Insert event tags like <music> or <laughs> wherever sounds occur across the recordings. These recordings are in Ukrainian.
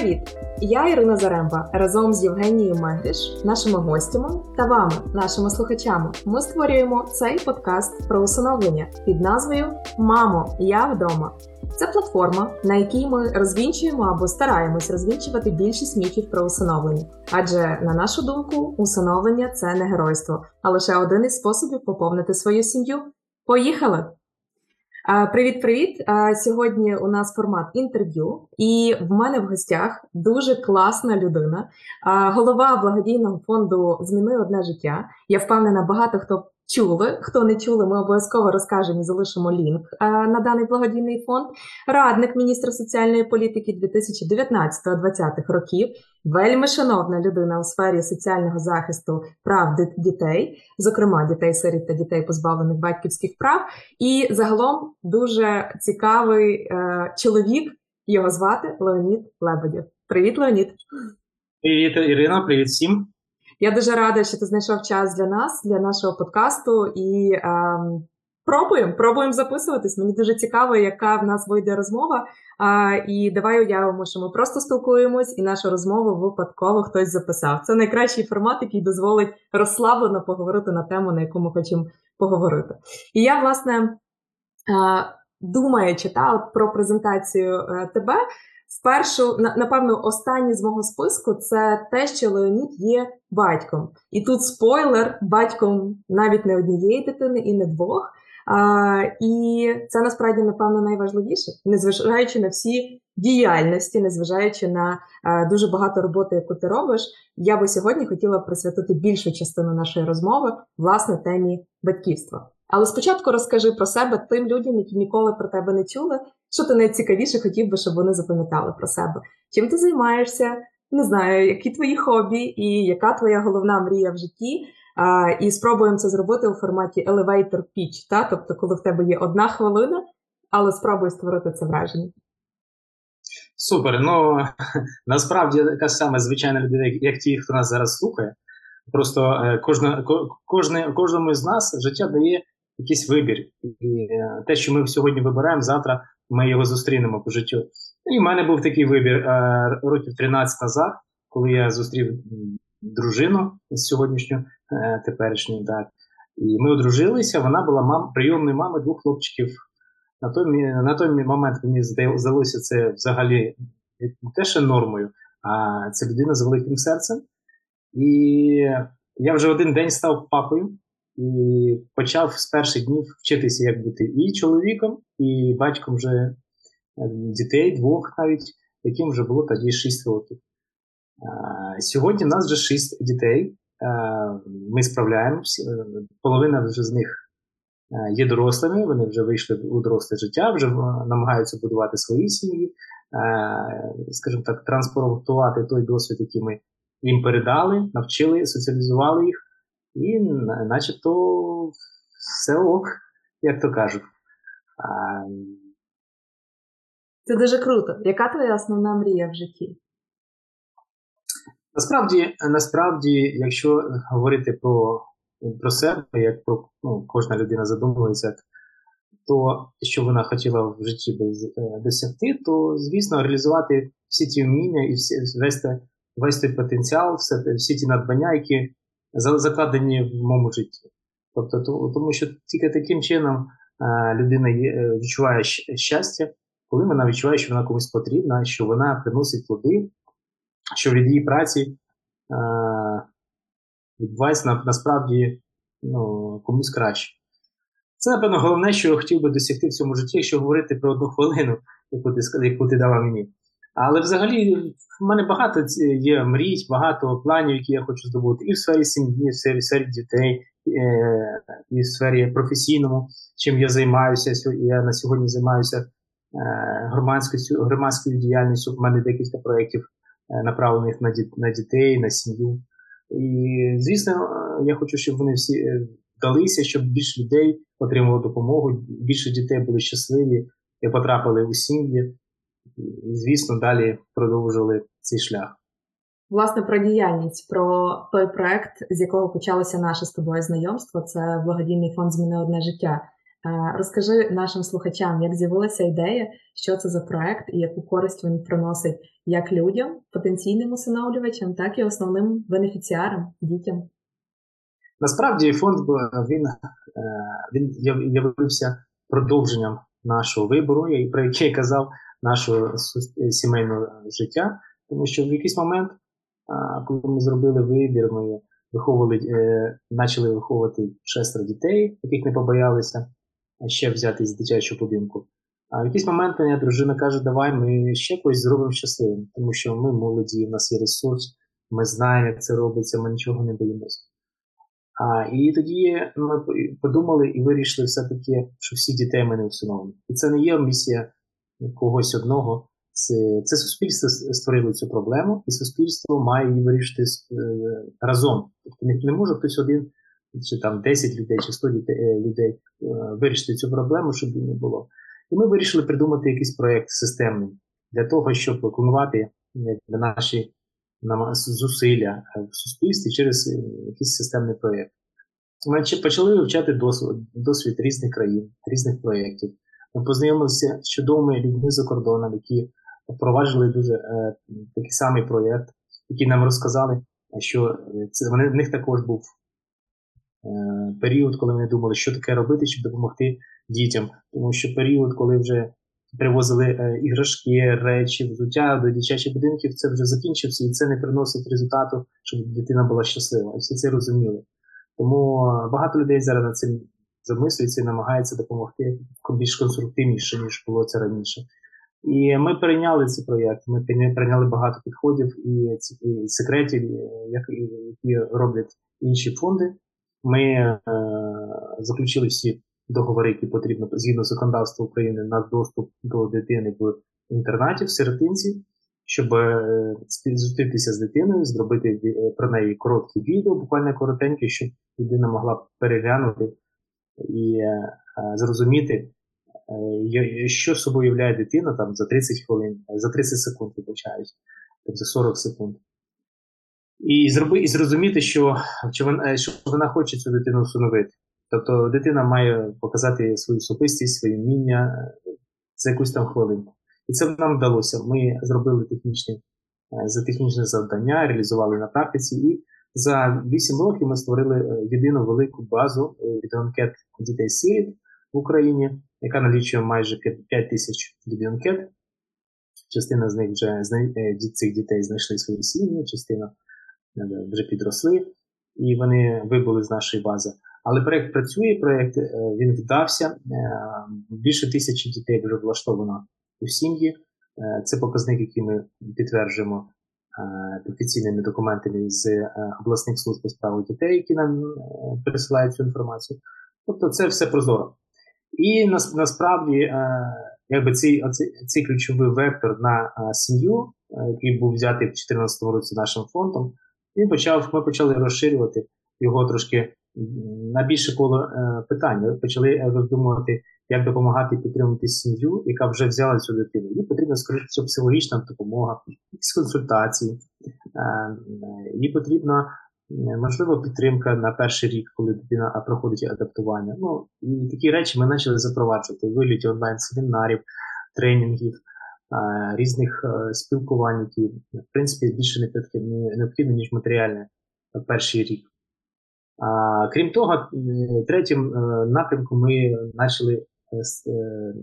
привіт! Я Ірина Заремба. Разом з Євгенією Мегріш, нашими гостями та вами, нашими слухачами, ми створюємо цей подкаст про усиновлення під назвою Мамо, я вдома. Це платформа, на якій ми розвінчуємо або стараємось розвінчувати більшість міфів про усиновлення. Адже, на нашу думку, усиновлення це не геройство, а лише один із способів поповнити свою сім'ю. Поїхали! Привіт-привіт! Сьогодні у нас формат інтерв'ю, і в мене в гостях дуже класна людина, голова благодійного фонду Зміни одне життя. Я впевнена, багато хто чули. Хто не чули, ми обов'язково розкажемо і залишимо лінк на даний благодійний фонд. Радник міністра соціальної політики 2019-2020 років. Вельми шановна людина у сфері соціального захисту прав дітей, зокрема дітей сиріт та дітей, позбавлених батьківських прав. І загалом дуже цікавий е, чоловік. Його звати Леонід Лебедєв. Привіт, Леонід. Привіт, Ірина, привіт всім. Я дуже рада, що ти знайшов час для нас, для нашого подкасту, і ем, пробуємо пробуємо записуватись. Мені дуже цікаво, яка в нас вийде розмова. А, І давай уявимо, що ми просто спілкуємось, і нашу розмову випадково хтось записав. Це найкращий формат, який дозволить розслаблено поговорити на тему, на яку ми хочемо поговорити. І я, власне, думаючи та, про презентацію е, тебе. Спершу, напевно, останнє з мого списку це те, що Леонід є батьком. І тут спойлер, батьком навіть не однієї дитини і не двох. А, І це насправді, напевно, найважливіше, незважаючи на всі діяльності, незважаючи на а, дуже багато роботи, яку ти робиш, я би сьогодні хотіла присвятити більшу частину нашої розмови власне темі батьківства. Але спочатку розкажи про себе тим людям, які ніколи про тебе не чули, що ти найцікавіше хотів би, щоб вони запам'ятали про себе. Чим ти займаєшся? Не знаю, які твої хобі і яка твоя головна мрія в житті. І спробуємо це зробити у форматі elevator pitch, та? тобто, коли в тебе є одна хвилина, але спробуй створити це враження. Супер. Ну <laughs> насправді така саме звичайна людина, як ті, хто нас зараз слухає. Просто е, кожна, кожне, кожному з нас життя дає якийсь вибір. І е, те, що ми сьогодні вибираємо, завтра ми його зустрінемо по життю. І в мене був такий вибір е, років 13 назад, коли я зустрів дружину сьогоднішню, е, теперішню, так. І ми одружилися, вона була мам, прийомною мамою двох хлопчиків. На той на той момент мені здалося це взагалі не те, що нормою, а це людина з великим серцем. І я вже один день став папою і почав з перших днів вчитися, як бути і чоловіком, і батьком вже е, дітей, двох навіть, яким вже було тоді 6 років. Сьогодні в нас вже 6 дітей. Ми справляємося. Половина вже з них е, є дорослими, вони вже вийшли у доросле життя, вже намагаються будувати свої сім'ї, е, скажімо так, транспортувати той досвід, який ми їм передали, навчили, соціалізували їх. І начебто все ок, як то кажуть. А... Це дуже круто. Яка твоя основна мрія в житті? Насправді, насправді, якщо говорити про про себе, як про ну, кожна людина задумується, то що вона хотіла в житті е, досягти, то, звісно, реалізувати всі ті вміння і всі, весь, весь той потенціал, все, всі ті надбання, які закладені в моєму житті. Тобто, Тому що тільки таким чином людина е, відчуває щастя, коли вона відчуває, що вона комусь потрібна, що вона приносить плоди, що від її праці відбувається насправді ну, комусь краще. Це, напевно, головне, що я хотів би досягти в цьому житті, якщо говорити про одну хвилину, яку ти яку ти дала мені. Але взагалі в мене багато є мрій, багато планів, які я хочу здобути, і в сфері сім'ї, і в сфері, дітей, е, і в сфері професійному, чим я займаюся. Я на сьогодні займаюся е, громадською громадською діяльністю. У мене декілька проєктів е, направлених на на дітей, на сім'ю. І, звісно, я хочу, щоб вони всі вдалися, щоб більше людей отримало допомогу, більше дітей були щасливі і потрапили у сім'ї і, звісно, далі продовжили цей шлях. Власне, про діяльність, про той проект, з якого почалося наше з тобою знайомство, це благодійний фонд Зміни одне життя. Розкажи нашим слухачам, як з'явилася ідея, що це за проект і яку користь він приносить як людям, потенційним усиновлювачам, так і основним бенефіціарам, дітям. Насправді фонд він, е, він явився продовженням нашого вибору, про який я казав, нашого сімейного життя, тому що в якийсь момент, коли ми зробили вибір, ми виховували, е, почали виховувати шестеро дітей, яких не побоялися ще взяти з дитячого будинку. А в якийсь момент моя дружина каже, давай ми ще когось зробимо щасливим, тому що ми молоді, в нас є ресурс, ми знаємо, як це робиться, ми нічого не боїмося. І тоді ми подумали і вирішили все-таки, що всі дітей ми не усиновлені. І це не є місія когось одного. Це це суспільство створило цю проблему, і суспільство має її вирішити е, разом. Тобто не, може хтось один, чи там 10 людей, чи 100 людей, е, людей е, вирішити цю проблему, щоб її не було. І ми вирішили придумати якийсь проєкт системний для того, щоб клонувати наші зусилля в суспільстві через якийсь системний проєкт. Ми почали вивчати досвід, досвід різних країн, різних проєктів. Ми познайомилися з чудовими людьми за кордоном, які впроваджували дуже е, такий самий проєкт, які нам розказали, що це вони, в них також був е, період, коли вони думали, що таке робити, щоб допомогти дітям. Тому що період, коли вже привозили е, іграшки, речі, взуття до дитячих будинків, це вже закінчився, і це не приносить результату, щоб дитина була щаслива. І всі це розуміли. Тому багато людей зараз над цим замислюється і намагається допомогти більш конструктивніше, ніж було це раніше. І ми перейняли цей проєкт, ми прийняли багато підходів і секретів, які роблять інші фонди. Ми е, заключили всі договори, які потрібно згідно законодавства України на доступ до дитини в інтернаті, в сиротинці, щоб е, зустрітися з дитиною, зробити е, про неї коротке відео, буквально коротеньке, щоб людина могла переглянути і е, зрозуміти, що собою являє дитина там за 30 хвилин, за 30 секунд вибачаюсь, тобто 40 секунд. І зроби, і зрозуміти, що, що, вона, що вона хоче цю дитину встановити. Тобто дитина має показати свою особистість, своє вміння за якусь там хвилинку. І це нам вдалося. Ми зробили технічні, е, за технічне завдання, реалізували на практиці, і за 8 років ми створили е, єдину велику базу е, відеоанкет дітей сиріт в Україні, яка налічує майже 5 тисяч відеоанкет. Частина з них вже цих дітей знайшли свої сім'ї, частина вже підросли, і вони вибули з нашої бази. Але проєкт працює, проєкт він вдався. Більше тисячі дітей вже влаштовано у сім'ї. Е, це показник, який ми підтверджуємо е, офіційними документами з е, обласних служб у дітей, які нам пересилають цю інформацію. Тобто це все прозоро. І насправді, якби цей цей ключовий вектор на сім'ю, який був взятий в 2014 році нашим фондом, він почав, ми почали розширювати його трошки на більше коло питань. Ми почали роздумувати, як допомагати підтримувати сім'ю, яка вже взяла цю дитину. Їй потрібна скоріше психологічна допомога, якісь консультації, е, їй потрібна можливо підтримка на перший рік, коли дитина проходить адаптування. Ну і такі речі ми почали запроваджувати в вигляді онлайн-семінарів, тренінгів. Е, різних е, спілкувань, які в принципі більше не необхідно, ніж матеріальне перший рік. А, Крім того, третім напрямком ми почали Е, е,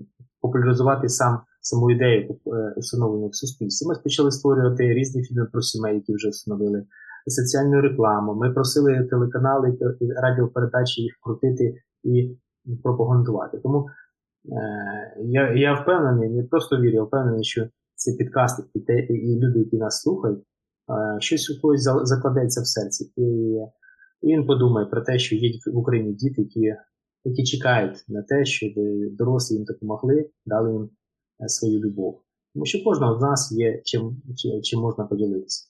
популяризувати сам саму ідею е, встановлення в суспільстві. Ми почали створювати різні фільми про сімей, які вже встановили, соціальну рекламу. Ми просили телеканали і радіопередачі їх крутити і пропагандувати. Тому е, я я впевнений, не просто вірю, я впевнений, що ці підкасти і, люди, які нас слухають, е, щось у когось закладеться в серці. І, і він подумає про те, що є в Україні діти, які які чекають на те, щоб дорослі їм допомогли, дали їм е, свою любов. Тому що кожного з нас є чим, чим можна поділитися.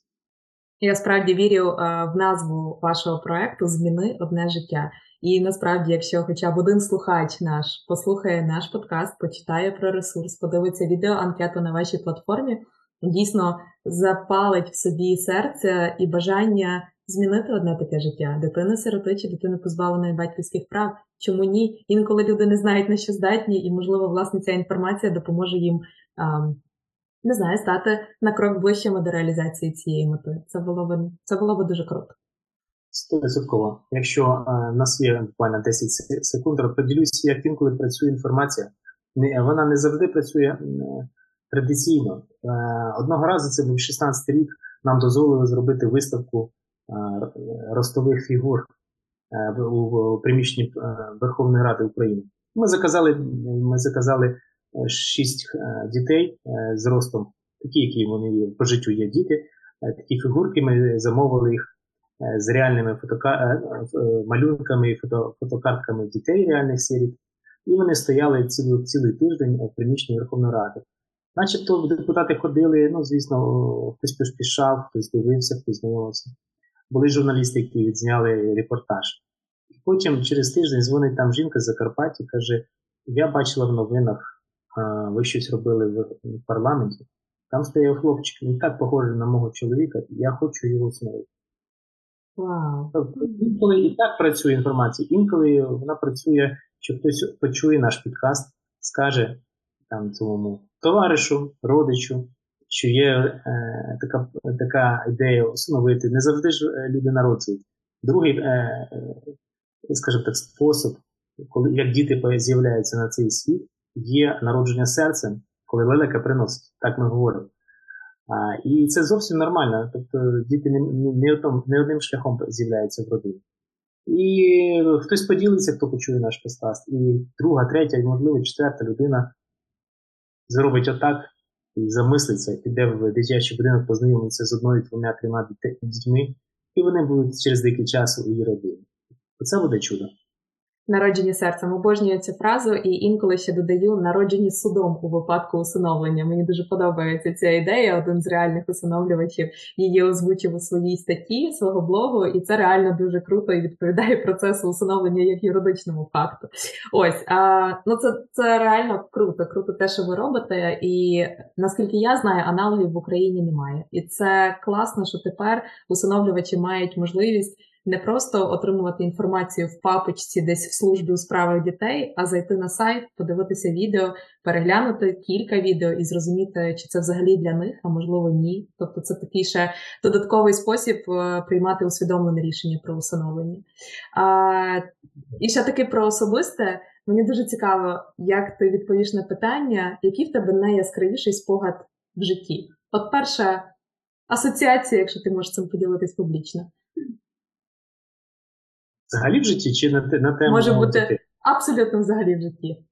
Я справді вірю е, в назву вашого проекту Зміни одне життя. І насправді, якщо хоча б один слухач наш послухає наш подкаст, почитає про ресурс, подивиться відео, анкету на вашій платформі, дійсно запалить в собі серце і бажання змінити одне таке життя. Дитина сиротича, дитина позбавлена батьківських прав. Чому ні? Інколи люди не знають на що здатні, і, можливо, власне, ця інформація допоможе їм. Не знаю, стати на крок ближчими до реалізації цієї мети. Це було б це було б дуже круто. Стовідсотково. Якщо е, в нас є буквально 10 секунд, поділюся, як інколи працює інформація. Вона не завжди працює традиційно. Е, одного разу це був 16 рік, нам дозволили зробити виставку е, ростових фігур е, у приміщенні Верховної Ради України. Ми заказали ми заказали 6 дітей з ростом, такі, які вони є, по життю є діти. Такі фігурки ми замовили їх з реальними фотока... малюнками і фото... фотокартками дітей реальних сиріт. І вони стояли цілий, цілий тиждень в приміщенні Верховної Ради. Начебто депутати ходили, ну, звісно, хтось поспішав, хтось дивився, хтось знайомився. Були журналісти, які відзняли репортаж. І потім через тиждень дзвонить там жінка з Закарпаття і каже: Я бачила в новинах, ви щось робили в парламенті. Там стояв хлопчик, він так похожий на мого чоловіка, я хочу його усиновити. Wow. Тобто, інколи і так працює інформація, інколи вона працює, що хтось почує наш підкаст, скаже там цьому товаришу, родичу, що є е, така така ідея усиновити. Не завжди ж е, люди народжують. Другий, е, е, скажімо так, спосіб, коли як діти з'являються на цей світ, є народження серцем, коли лелека приносить, так ми говоримо. А, І це зовсім нормально. Тобто діти не, не, не одним шляхом з'являються в родині. І хтось поділиться, хто почує наш подкаст, і друга, третя, і можливо, четверта людина зробить отак і замислиться, піде в дитячий будинок, познайомиться з одною, двома, трьома дітьми, і вони будуть через деякий час у її родині. Оце буде чудо. Народжені серцем обожнюю цю фразу, і інколи ще додаю народжені судом у випадку усиновлення. Мені дуже подобається ця ідея. Один з реальних усиновлювачів її озвучив у своїй статті свого блогу, і це реально дуже круто і відповідає процесу усиновлення як юридичному факту. Ось а, ну це це реально круто. Круто те, що ви робите. І наскільки я знаю, аналогів в Україні немає. І це класно, що тепер усиновлювачі мають можливість не просто отримувати інформацію в папочці десь в службі у справах дітей, а зайти на сайт, подивитися відео, переглянути кілька відео і зрозуміти, чи це взагалі для них, а можливо ні. Тобто це такий ще додатковий спосіб е, приймати усвідомлене рішення про усиновлення. А, І ще таки про особисте. Мені дуже цікаво, як ти відповіш на питання, який в тебе найяскравіший спогад в житті. От перша асоціація, якщо ти можеш цим поділитись публічно. Взагалі в житті чи на на тему? Може бути дітей? абсолютно взагалі в житті.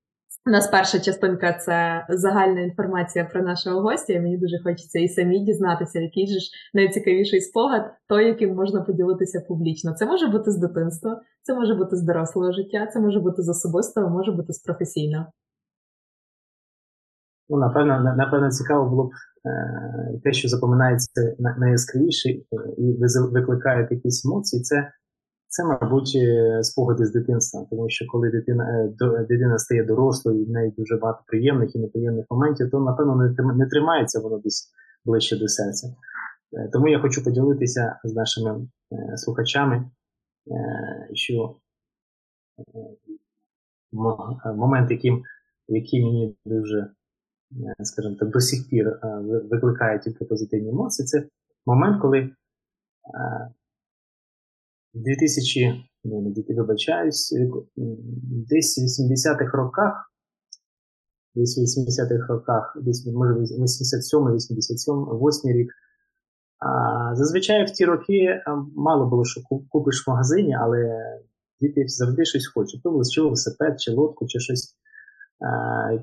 У нас перша частинка це загальна інформація про нашого гостя. і Мені дуже хочеться і самі дізнатися, який же ж найцікавіший спогад, той, яким можна поділитися публічно. Це може бути з дитинства, це може бути з дорослого життя, це може бути з особистого, може бути з професійного. Ну, напевно, напевно, цікаво було б е, те, що запоминається найяскравіше і викликає якісь емоції. Це це, мабуть, е, спогади з дитинства, тому що коли дитина е, дитина стає дорослою, і в неї дуже багато приємних і неприємних моментів, то, напевно, не тримається воно десь ближче до серця. Е, тому я хочу поділитися з нашими слухачами, що момент, яким, який мені дуже, скажімо так, до сих пір викликає тільки позитивні емоції, це момент, коли 2000, не, не вибачаюсь, десь в 80-х роках, десь в 80-х роках, десь, може, 87 87 8 рік. А, Зазвичай в ті роки мало було, що купиш в магазині, але діти завжди щось хочуть. То чи велосипед, чи лодку, чи щось, е,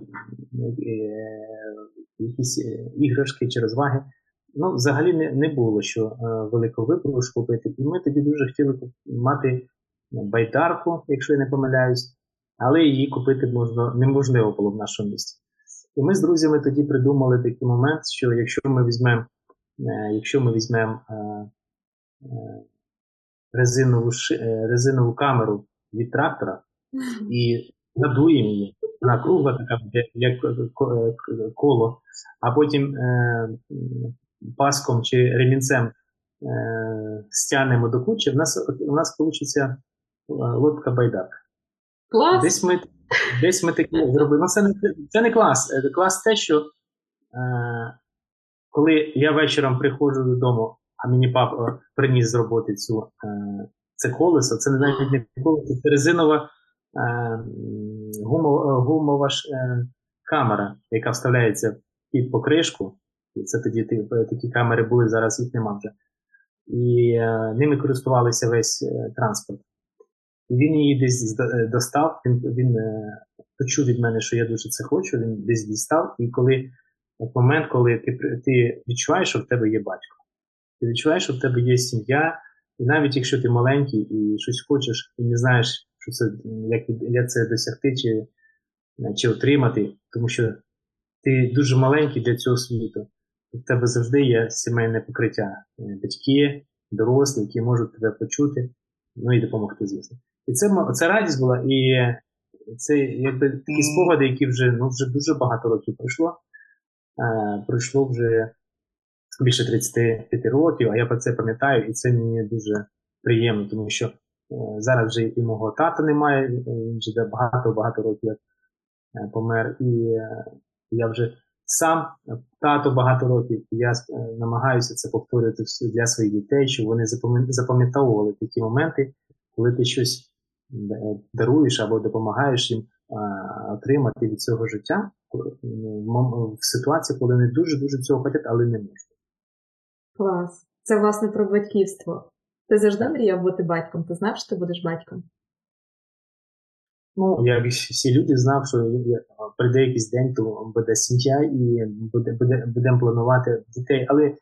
якісь е, іграшки чи розваги ну, взагалі не не було що е, великого вибору ж купити. І ми тоді дуже хотіли мати байдарку, якщо я не помиляюсь, але її купити можна, неможливо було в нашому місті. І ми з друзями тоді придумали такий момент, що якщо ми візьмемо е, якщо ми візьмемо е, е, резинову, е, резинову камеру від трактора і надуємо її, вона кругла така, як коло, а потім е, паском чи ремінцем стягнемо до кучі, у нас у нас вийде лодка байдак. Клас! Десь ми десь ми такі зробили. Ну, це не це не клас. Клас те, що е, коли я вечором приходжу додому, а мені папа приніс з роботи цю, е, це колесо, це навіть не колесо, це резинова е, гумова, гумова е, камера, яка вставляється під покришку. Це тоді такі камери були, зараз їх нема вже. І е, ними користувалися весь е, транспорт. І він її десь е, достав, він він е, почув від мене, що я дуже це хочу, він десь дістав. І коли в момент, коли ти ти відчуваєш, що в тебе є батько, ти відчуваєш, що в тебе є сім'я, і навіть якщо ти маленький і щось хочеш, і не знаєш, що це, як як це досягти чи, чи отримати, тому що ти дуже маленький для цього світу, в тебе завжди є сімейне покриття, е, батьки, дорослі, які можуть тебе почути, ну і допомогти, звісно. І це це радість була, і це якби такі спогади, які вже ну, вже дуже багато років пройшло. Е, Пройшло вже більше 35 років, а я про це пам'ятаю, і це мені дуже приємно, тому що е, зараз вже і мого тата немає, він вже багато-багато років е, помер. І е, я вже сам тато багато років, я е, намагаюся це повторювати для своїх дітей, щоб вони запам'ятовували такі моменти, коли ти щось даруєш або допомагаєш їм отримати від цього життя в ситуації, коли вони дуже-дуже цього хочуть, але не можуть. Клас. Це власне про батьківство. Ти завжди мріяв бути батьком? Ти знав, що ти будеш батьком? Ну, як всі люди знав, що прийде якийсь день, то буде сім'я і буде, буде, будемо планувати дітей. Але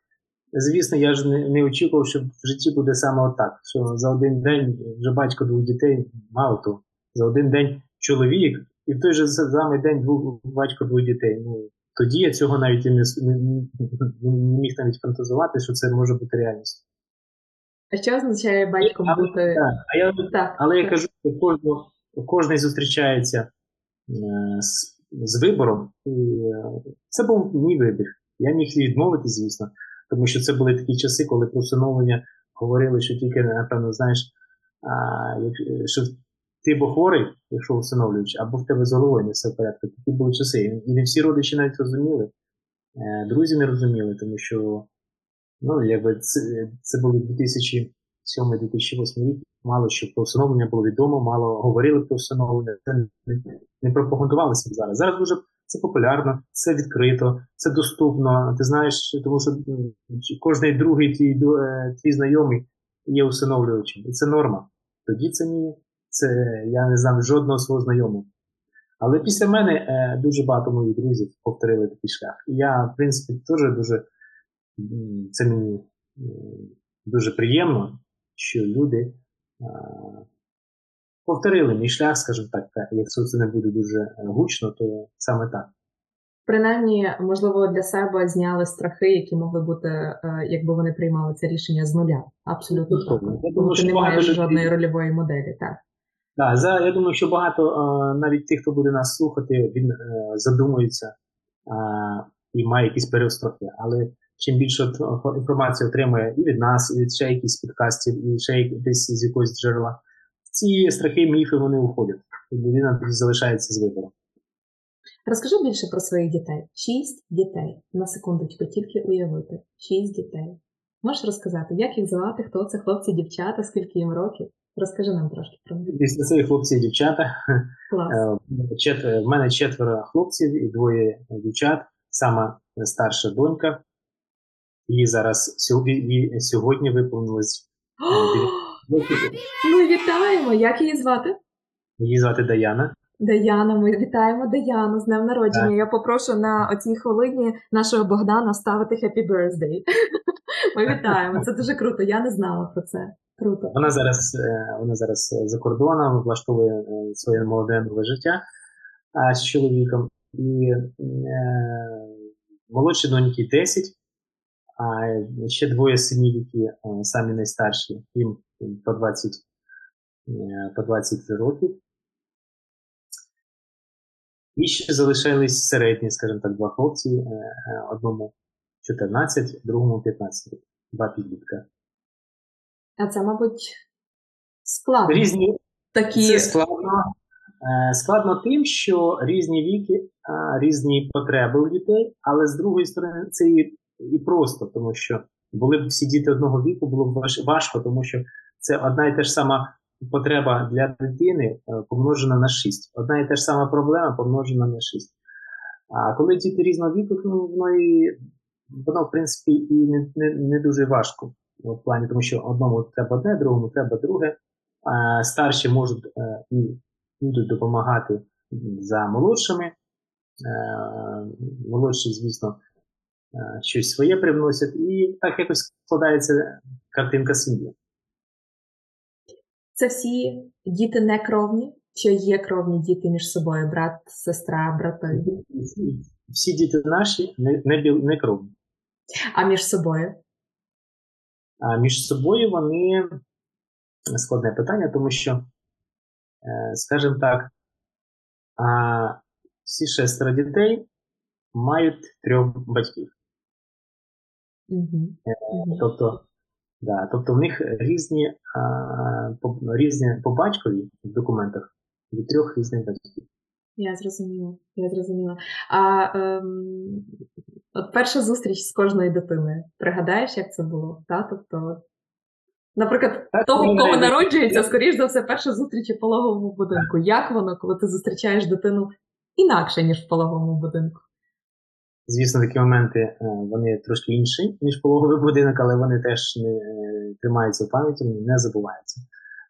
Звісно, я ж не, не очікував, що в житті буде саме отак. Що за один день вже батько двох дітей, мало то, за один день чоловік, і в той же самий день двох батько двох дітей. Ну, Тоді я цього навіть і не, не, не міг навіть фантазувати, що це може бути реальністю. А що означає батьком бути? Так, а я, так, але так. я кажу, що кожного, кожен зустрічається е, з, з вибором, і е, це був мій вибір. Я міг відмовити, звісно. Тому що це були такі часи, коли про усиновлення говорили, що тільки, напевно, знаєш, що ти бо хворий, якщо усиновлюєш, або в тебе з все в порядку. Такі були часи. І не всі родичі навіть розуміли, е, друзі не розуміли, тому що ну, якби це, це були 2007-2008 рік. Мало що про усиновлення було відомо, мало говорили про усиновлення, це не, пропагандувалося зараз. Зараз дуже це популярно, це відкрито, це доступно. Ти знаєш, тому що кожний другий твій е, твій знайомий є усиновлювачем. І це норма. Тоді це ні. Це я не знав жодного свого знайомого. Але після мене е, дуже багато моїх друзів повторили такий шлях. І я, в принципі, теж дуже це мені дуже приємно, що люди е, повторили мій шлях, скажімо так, якщо це не буде дуже е, гучно, то саме так. Принаймні, можливо, для себе зняли страхи, які могли бути, е, якби вони приймали це рішення з нуля. Абсолютно ну, так. Тому що немає жодної рольової моделі. Так, Так, за я думаю, що багато е, навіть тих, хто буде нас слухати, він задумується і має якісь перестрахи. Але чим більше інформації отримує і від нас, і від ще якихось підкастів, і ще десь з якогось джерела ці страхи, міфи вони уходять. І людина залишається з вибором. Розкажи більше про своїх дітей. Шість дітей. На секундочку, тільки уявити. Шість дітей. Можеш розказати, як їх звати, хто це хлопці, дівчата, скільки їм років? Розкажи нам трошки про них. Після цих хлопці і дівчата. Клас. Е, в мене четверо хлопців і двоє дівчат. Сама старша донька. Їй зараз сьогодні виповнилось <gasps> Ми вітаємо! Як її звати? Її звати Даяна. Даяна, ми вітаємо Даяну з днем народження. Так. Я попрошу на оцій хвилині нашого Богдана ставити Happy Birthday. <laughs> Ми вітаємо. Це дуже круто. Я не знала про це. Круто. Вона зараз е, вона зараз е, за кордоном влаштовує е, своє молоде нове життя з чоловіком. І е, молодші доньки 10, а ще двоє синів, які самі найстарші, їм по 20 по 20 років. І ще залишились середні, скажімо так, два хлопці, одному 14, другому 15 років, два підлітка. А це, мабуть, складно. Різні Такі... Це складно. Е, складно тим, що різні віки, різні потреби у дітей, але з другої сторони, це і, і просто, тому що були б всі діти одного віку, було б важко, тому що це одна і та ж сама потреба для дитини е, помножена на 6. Одна і та ж сама проблема помножена на 6. А коли діти різного віку, ну, воно і воно, в принципі, і не не, не дуже важко в плані, тому що одному треба одне, другому треба друге. А Старші можуть е, і будуть допомагати за молодшими. Е, молодші, звісно, щось своє привносять, і так якось складається картинка сім'ї. Це всі діти не кровні, чи є кровні діти між собою, брат, сестра, брати? Всі діти наші не, не, не кровні. А між собою? А між собою вони складне питання, тому що, е, скажімо так, всі шестеро дітей мають трьох батьків. Угу. Тобто Да, Тобто в них різні а, по, різні по батькові в документах від трьох різних батьків. Я зрозуміла. Я зрозуміла. А ем, от перша зустріч з кожною дитиною. Пригадаєш, як це було? Та? Тобто, Наприклад, так, того, кого народжується, скоріш за все, перша зустріч у пологовому будинку. Як воно, коли ти зустрічаєш дитину інакше, ніж в пологовому будинку? Звісно, такі моменти е, вони трошки інші, ніж пологовий будинок, але вони теж не е, тримаються в пам'яті, не забуваються.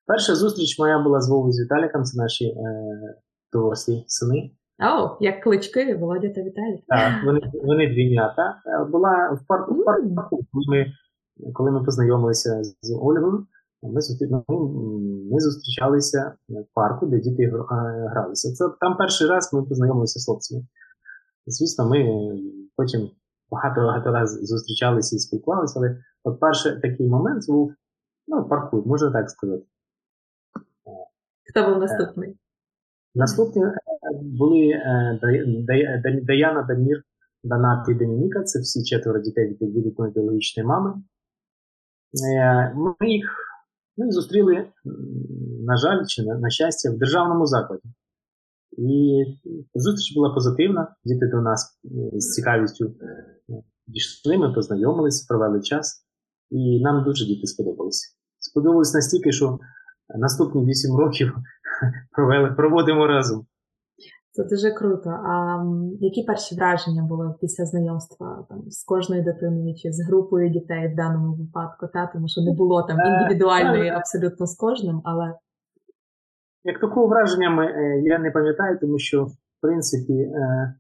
Перша зустріч моя була з Вовою з Віталіком, це наші е, дорослі сини. О, як клички, Володя та Віталій. Так, вони вони двійнята. Е, була в парку, в парку коли ми коли ми познайомилися з Ольгою, ми ми зустрічалися в парку, де діти гралися. Це там перший раз ми познайомилися з хлопцями. Звісно, ми потім багато-багато разів зустрічалися і спілкувалися, але от перший такий момент був ну, паркур, можна так сказати. Хто був наступний? Наступні е, були е, Даяна, Дамір, Донат і Домініка, це всі четверо дітей від відповідної біологічної мами. Е, ми їх ми зустріли, на жаль, чи на, на щастя, в державному закладі. І зустріч була позитивна. Діти до нас е, з цікавістю дійшли, ми познайомилися, провели час, і нам дуже діти сподобалися. Сподобалось настільки, що наступні 8 років <laughs> провели, проводимо разом. Це дуже круто. А які перші враження були після знайомства там з кожною дитиною чи з групою дітей в даному випадку? Та тому що не було там е, індивідуальної абсолютно з кожним, але як такого враження е, я не пам'ятаю, тому що, в принципі, е,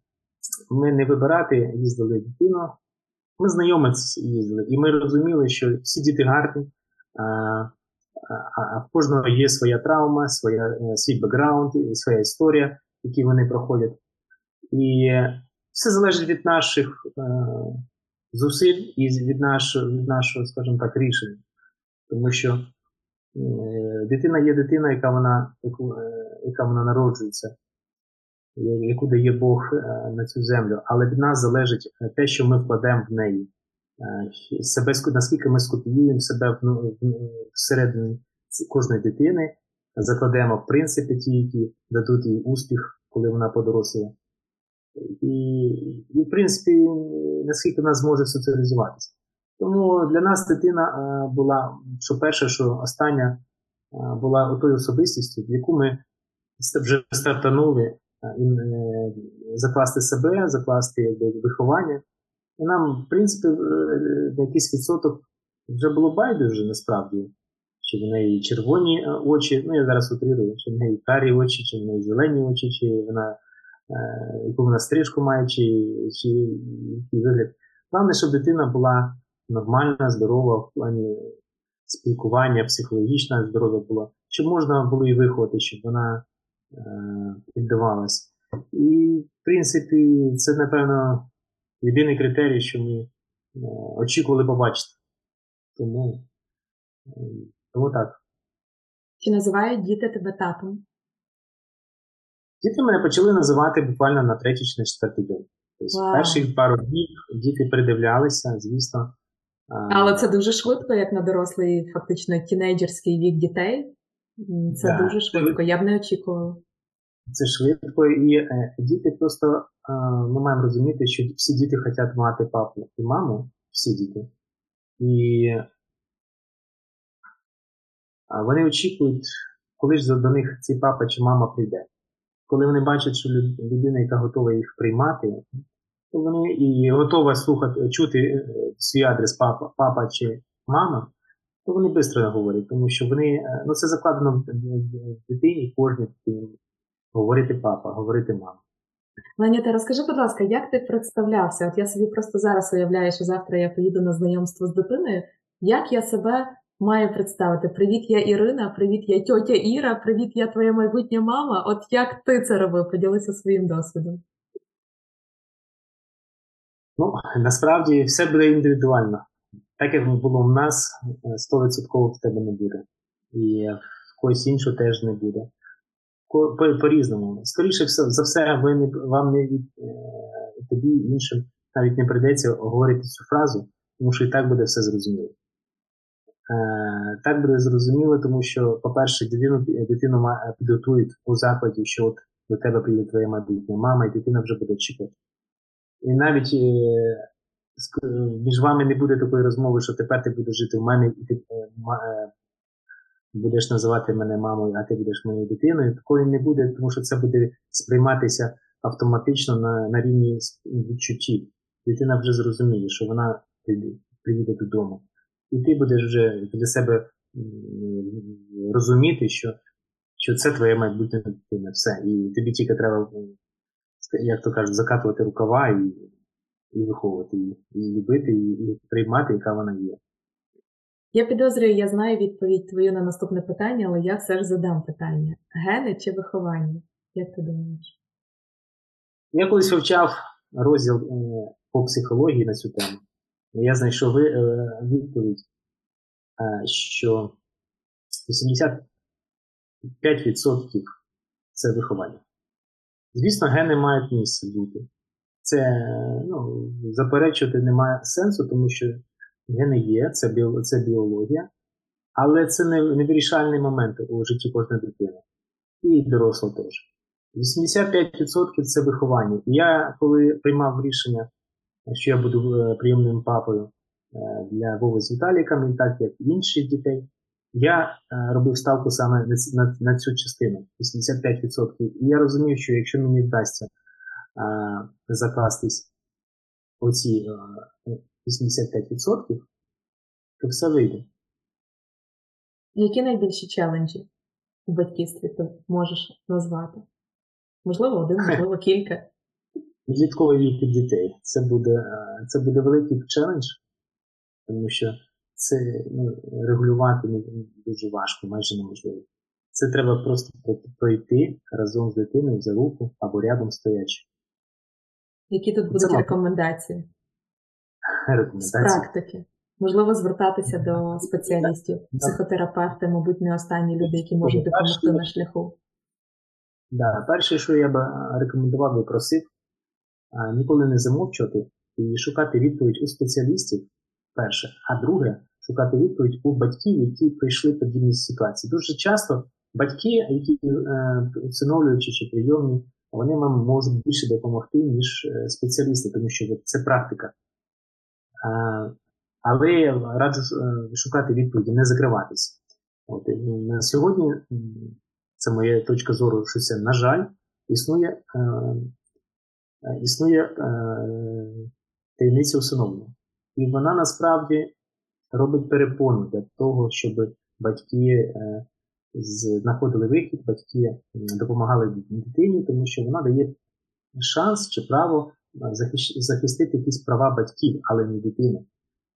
ми не вибирати їздили дитину. Ми знайомитися їздили, і ми розуміли, що всі діти гарні, а, а в кожного є своя травма, своя, е, свій бекграунд, своя історія, які вони проходять. І все залежить від наших е, зусиль і від нашого, від нашого, скажімо так, рішення. Тому що дитина є дитина, яка вона яку, е, яка вона народжується, яку дає Бог е, на цю землю, але від нас залежить те, що ми вкладемо в неї. Себе, Наскільки ми скопіюємо себе всередині кожної дитини, закладемо принципи ті, які дадуть їй успіх, коли вона подоросліє. І, і, в принципі, наскільки вона зможе соціалізуватися. Тому для нас дитина е, була, що перше, що остання е, була тою особистістю, в яку ми вже стартанули е, закласти себе, закласти виховання. І нам, в принципі, на якийсь відсоток вже було байдуже насправді, чи в неї червоні очі, ну я зараз утрірую, чи в неї карі очі, чи в неї зелені очі, чи вона яку вона стрижку має, чи, чи який вигляд. Головне, щоб дитина була нормальна, здорова в плані спілкування, психологічне здоров'я було, щоб можна було і виховати, щоб вона е, піддавалась. І, в принципі, це, напевно, єдиний критерій, що ми е, очікували побачити. Тому, е, тому так. Чи називають діти тебе татом? Діти мене почали називати буквально на третій чи на четвертий день. Тобто, wow. перших пару днів діти придивлялися, звісно, Але це дуже швидко, як на дорослий, фактично тінейджерський вік дітей. Це да. дуже швидко, я б не очікувала. Це швидко, і е, діти просто е, ми маємо розуміти, що всі діти хочуть мати папу і маму, всі діти. І вони очікують, коли ж до них цей папа чи мама прийде. Коли вони бачать, що людина, яка готова їх приймати, вони і готова слухати, чути е, свій адрес папа, папа чи мама, то вони швидко говорять, тому що вони, е, ну це закладено в дитині, кожній дитині. Говорити папа, говорити мама. Леніта, розкажи, будь ласка, як ти представлявся? От я собі просто зараз уявляю, що завтра я поїду на знайомство з дитиною. Як я себе маю представити? Привіт, я Ірина, привіт, я тьотя Іра, привіт, я твоя майбутня мама. От як ти це робив? Поділися своїм досвідом. Ну, насправді все буде індивідуально. Так як було в нас, 100% в тебе не буде. І в когось іншого теж не буде. По-різному. Скоріше за все, ви не, вам не від е, тобі іншим навіть не прийдеться говорити цю фразу, тому що і так буде все зрозуміло. Е, так буде зрозуміло, тому що, по-перше, дитину дитину підготують у закладі, що от до тебе прийде твоя майбутня мама, і дитина вже буде чекати. І навіть е, між вами не буде такої розмови, що тепер ти будеш жити в мене, і ти е, е, будеш називати мене мамою, а ти будеш моєю дитиною. Такої не буде, тому що це буде сприйматися автоматично на на рівні відчуттів. Дитина вже зрозуміє, що вона приїде додому. І ти будеш вже для себе розуміти, що що це твоя майбутня дитина. Все. І тобі тільки треба як то кажуть, закатувати рукава і і виховувати її, і любити, і, і приймати, яка вона є. Я підозрюю, я знаю відповідь твою на наступне питання, але я все ж задам питання: гени чи виховання? Як ти думаєш? Я колись вивчав розділ е, по психології на цю тему. Я знайшов е, відповідь, е, що 85% це виховання. Звісно, гени мають місце бути. Це ну, заперечувати немає сенсу, тому що гени є, це біо, це біологія, але це не, не вирішальний момент у житті кожної дитини. І дорослого теж. 85% це виховання. Я, коли приймав рішення, що я буду е, приємним папою е, для Вови з Віталіками, так як інших дітей, я е, робив ставку саме на, на, на цю частину 85%. І я розумів, що якщо мені вдасться е, закластись оці е, 85%, то все вийде. Які найбільші челенджі у батьківстві ти можеш назвати? Можливо, один, <laughs> можливо, кілька. Відлітковий вік дітей. Це буде, е, це буде великий челендж, тому що це ну, регулювати дуже важко, майже неможливо. Це треба просто пройти разом з дитиною за руку або рядом стоячи. Які тут будуть рекомендації? Рекомендації. З практики. Можливо, звертатися до спеціалістів, психотерапевти, мабуть, не останні люди, які можуть допомогти на шляху. Да, перше, що я би рекомендував і просив, ніколи не замовчувати і шукати відповідь у спеціалістів, перше, а друге, шукати відповідь у батьків, які прийшли подібні ситуації. Дуже часто батьки, які е, усиновлюючи чи прийомні, вони вам можуть більше допомогти, ніж е, спеціалісти, тому що це практика. Але я раджу е, шукати відповіді, не закриватися. От, На сьогодні, це моя точка зору, що це, на жаль, існує існує таємниця усиновлення. І вона насправді робить перепону для того, щоб батьки е, знаходили вихід, батьки допомагали дитині, тому що вона дає шанс чи право е, захистити якісь права батьків, але не дитини.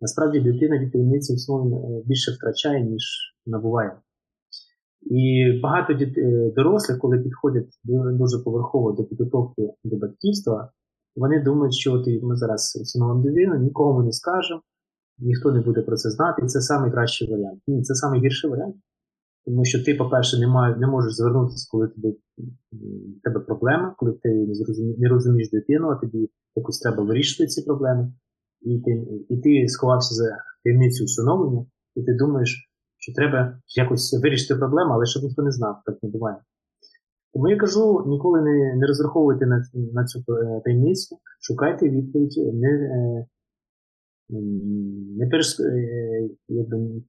Насправді дитина від таємниці е, більше втрачає, ніж набуває. І багато дорослих, коли підходять дуже поверхово до підготовки до батьківства, вони думають, що от ми зараз усиновимо дитину, нікому не скажемо, ніхто не буде про це знати, і це найкращий варіант. Ні, це найгірший варіант. Тому що ти, по-перше, не має, не можеш звернутися, коли тобі, тебе проблема, коли ти не, зрозумі, не розумієш дитину, а тобі якось треба вирішити ці проблеми. і ти, і ти сховався за таємницю усиновлення, і ти думаєш, що треба якось вирішити проблему, але щоб ніхто не знав, так не буває. Тому я кажу, ніколи не не розраховуйте на на цю е, таємницю, шукайте відповідь, не е, не, перш, е, якби,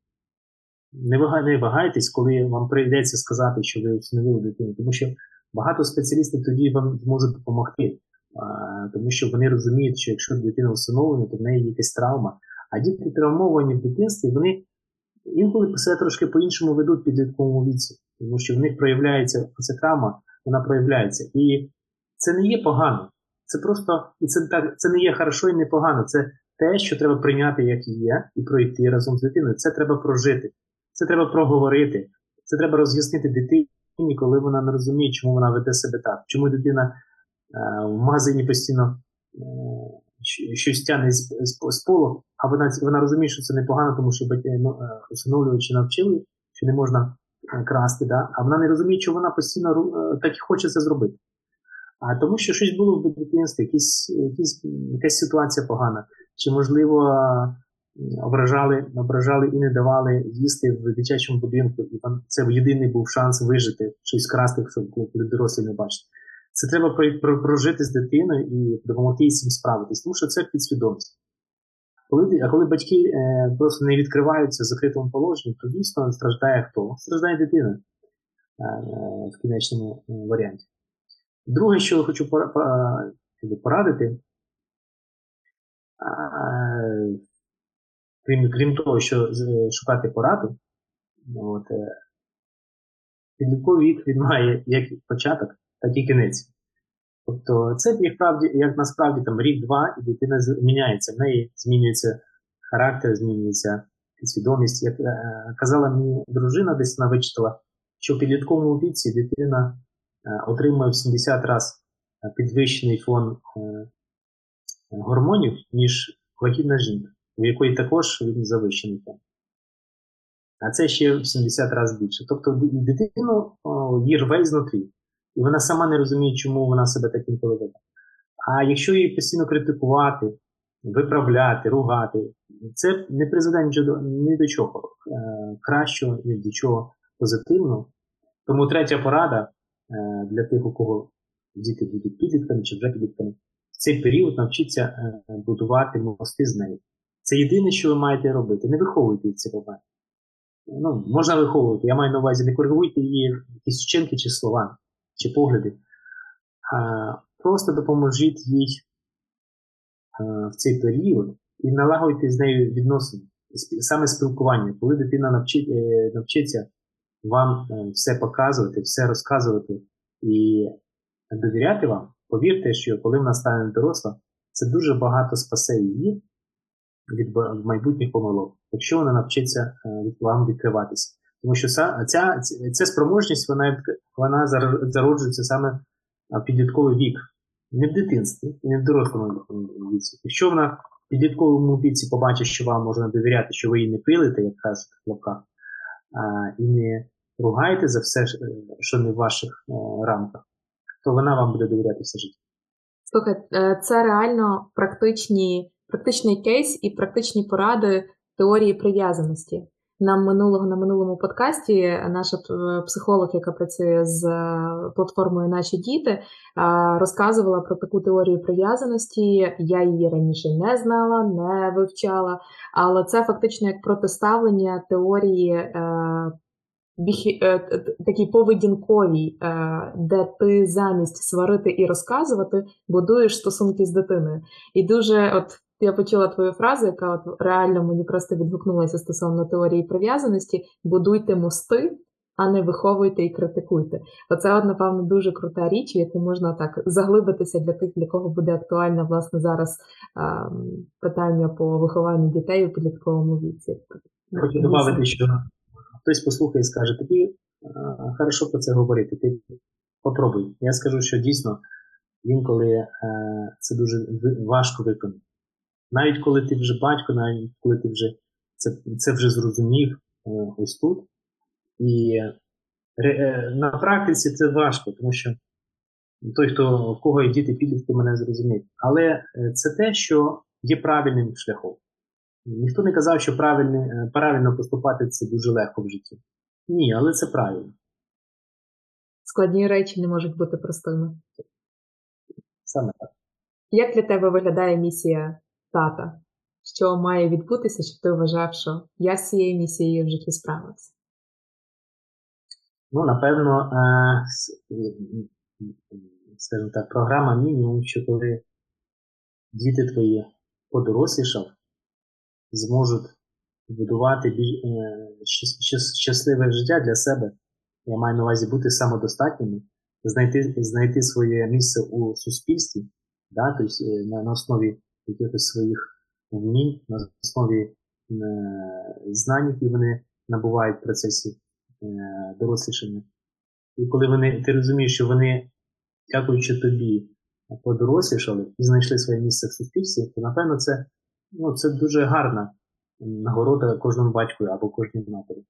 не, вагайтесь, коли вам прийдеться сказати, що ви встановили дитину, тому що багато спеціалістів тоді вам зможуть допомогти, тому що вони розуміють, що якщо дитина встановлена, то в неї якась травма. А діти травмовані в дитинстві, вони інколи себе трошки по-іншому ведуть в підлітковому віці, тому що в них проявляється ця травма, вона проявляється. І це не є погано. Це просто і це так, це не є хорошо і не погано. Це те, що треба прийняти, як є, і пройти разом з дитиною. Це треба прожити, це треба проговорити, це треба роз'яснити дитині, коли вона не розуміє, чому вона веде себе так, чому дитина е, в магазині постійно е, щось тягне з, з, з полу, а вона вона розуміє, що це непогано, тому що батьки ну, е, усиновлювачі навчили, що не можна е, красти, да? а вона не розуміє, що вона постійно е, так і хоче це зробити. А тому що щось було в дитинстві, якісь, якісь, якась ситуація погана, чи, можливо, ображали ображали і не давали їсти в дитячому будинку, і це єдиний був шанс вижити, щось красти, щоб дорослі не бачити. Це треба прожити з дитиною і допомогти цим справитись, тому що це підсвідомість. Коли, А коли батьки е, просто не відкриваються в закритому положенні, то дійсно страждає хто? Страждає дитина е, в кінечному е, варіанті. Друге, що я хочу порадити, е, крім крім того, що шукати пораду, от, е, підлітковий вік він має як початок, так і кінець. Тобто це як правді, як насправді там рік-два, і дитина зміняється, в неї змінюється характер, змінюється свідомість. Як е, казала мені дружина, десь вона вичитала, що в підлітковому віці дитина е, отримує в 70 разів е, підвищений фон е, гормонів, ніж вагітна жінка, у якої також він завищений. А це ще в 70 разів більше. Тобто дитину її рве знутрі. І вона сама не розуміє, чому вона себе таким поведе. А якщо її постійно критикувати, виправляти, ругати, це не призведе ні до чого е, кращого, ні до чого позитивного. Тому третя порада е, для тих, у кого діти будуть підлітками чи вже підлітками, цей період навчіться е, будувати мости з нею. Це єдине, що ви маєте робити. Не виховуйте ці проблеми. Ну, можна виховувати, я маю на увазі, не коригуйте її якісь вчинки чи слова чи погляди. Просто допоможіть їй в цей період і налагодити з нею відносини, саме спілкування, коли дитина навчить, е, навчиться вам е, все показувати, все розказувати і довіряти вам, повірте, що коли вона стане доросла, це дуже багато спасе її від майбутніх помилок, якщо вона навчиться е, вам відкриватися. Тому що ця ця спроможність вона вона зароджується саме в підлітковий вік, не в дитинстві, не в дорослому віці. Якщо вона в підлітковому віці побачить, що вам можна довіряти, що ви її не пилите, як кажуть в лапках, і не ругаєте за все, що не в ваших е, рамках, то вона вам буде довіряти все життя. Слухай, е, це реально практичні, практичний кейс і практичні поради теорії прив'язаності. Нам минулого на минулому подкасті наша психолог, яка працює з е, платформою Наші діти, е, розказувала про таку теорію прив'язаності. Я її раніше не знала, не вивчала, але це фактично як протиставлення теорії. Е, такій поведінковій, де ти замість сварити і розказувати будуєш стосунки з дитиною. І дуже от я почула твою фразу, яка от реально мені просто відгукнулася стосовно теорії прив'язаності: будуйте мости, а не виховуйте і критикуйте. Оце, напевно, дуже крута річ, яку можна так заглибитися для тих, для кого буде актуальне власне зараз а, питання по вихованню дітей у підлітковому віці. Хочу додати, що хтось послухає і скаже, тобі хорошо про це говорити. Ти попробуй. Я скажу, що дійсно інколи е, це дуже важко виконати. Навіть коли ти вже батько, навіть коли ти вже це це вже зрозумів е, ось тут. І е, на практиці це важко, тому що той, хто в кого є діти підлітки, мене зрозуміє. Але е, це те, що є правильним шляхом. Ніхто не казав, що правильно, е, правильно поступати це дуже легко в житті. Ні, але це правильно. Складні речі не можуть бути простими. Саме так. Як для тебе виглядає місія тата? Що має відбутися, щоб ти вважав, що я з цією місією в житті справився? Ну, напевно, е, скажімо так, програма мінімум, що коли діти твої подорослішав, зможуть будувати більш е, щасливе життя для себе. Я маю на увазі бути самодостатніми, знайти знайти своє місце у суспільстві, да, тобто на, на основі якихось своїх вмінь, на основі е, знань, які вони набувають в процесі е, дорослішання. І коли вони, ти розумієш, що вони, дякуючи тобі, подорослішали і знайшли своє місце в суспільстві, то напевно це ну, це дуже гарна нагорода кожному батьку або кожній матері.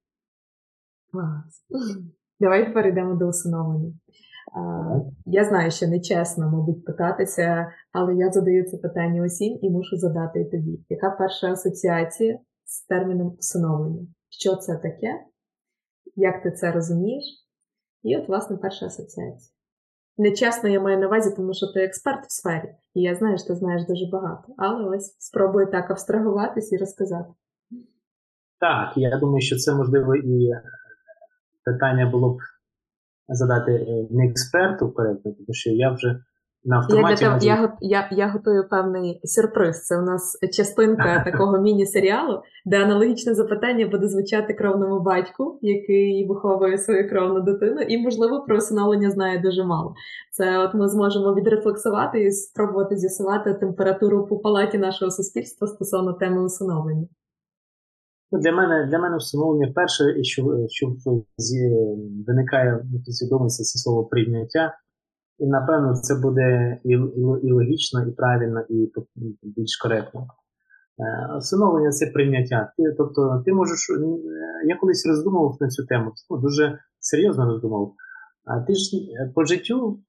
Давай перейдемо до усиновлення. Я знаю, що нечесно, мабуть, питатися, але я задаю це питання усім і мушу задати і тобі. Яка перша асоціація з терміном усиновлення? Що це таке? Як ти це розумієш? І от, власне, перша асоціація. Нечесно я маю на увазі, тому що ти експерт в сфері, і я знаю, що ти знаєш дуже багато. Але ось спробую так абстрагуватись і розказати. Так, я думаю, що це можливо і питання було б задати е, не експерту вперед, тому що я вже на автоматі... Я, можу... я, я, я готую певний сюрприз. Це у нас частинка <laughs> такого міні-серіалу, де аналогічне запитання буде звучати кровному батьку, який виховує свою кровну дитину, і, можливо, про усиновлення знає дуже мало. Це от ми зможемо відрефлексувати і спробувати з'ясувати температуру по палаті нашого суспільства стосовно теми усиновлення. Для мене для мене всиновлення перше, що що виникає в підсвідомості, це слово прийняття. І напевно це буде і, і, і логічно, і правильно, і більш коректно. Е, всиновлення це прийняття. Ти, Тобто, ти можеш. Е, я колись роздумував на цю тему, ну, дуже серйозно роздумував. А ти ж е, по життю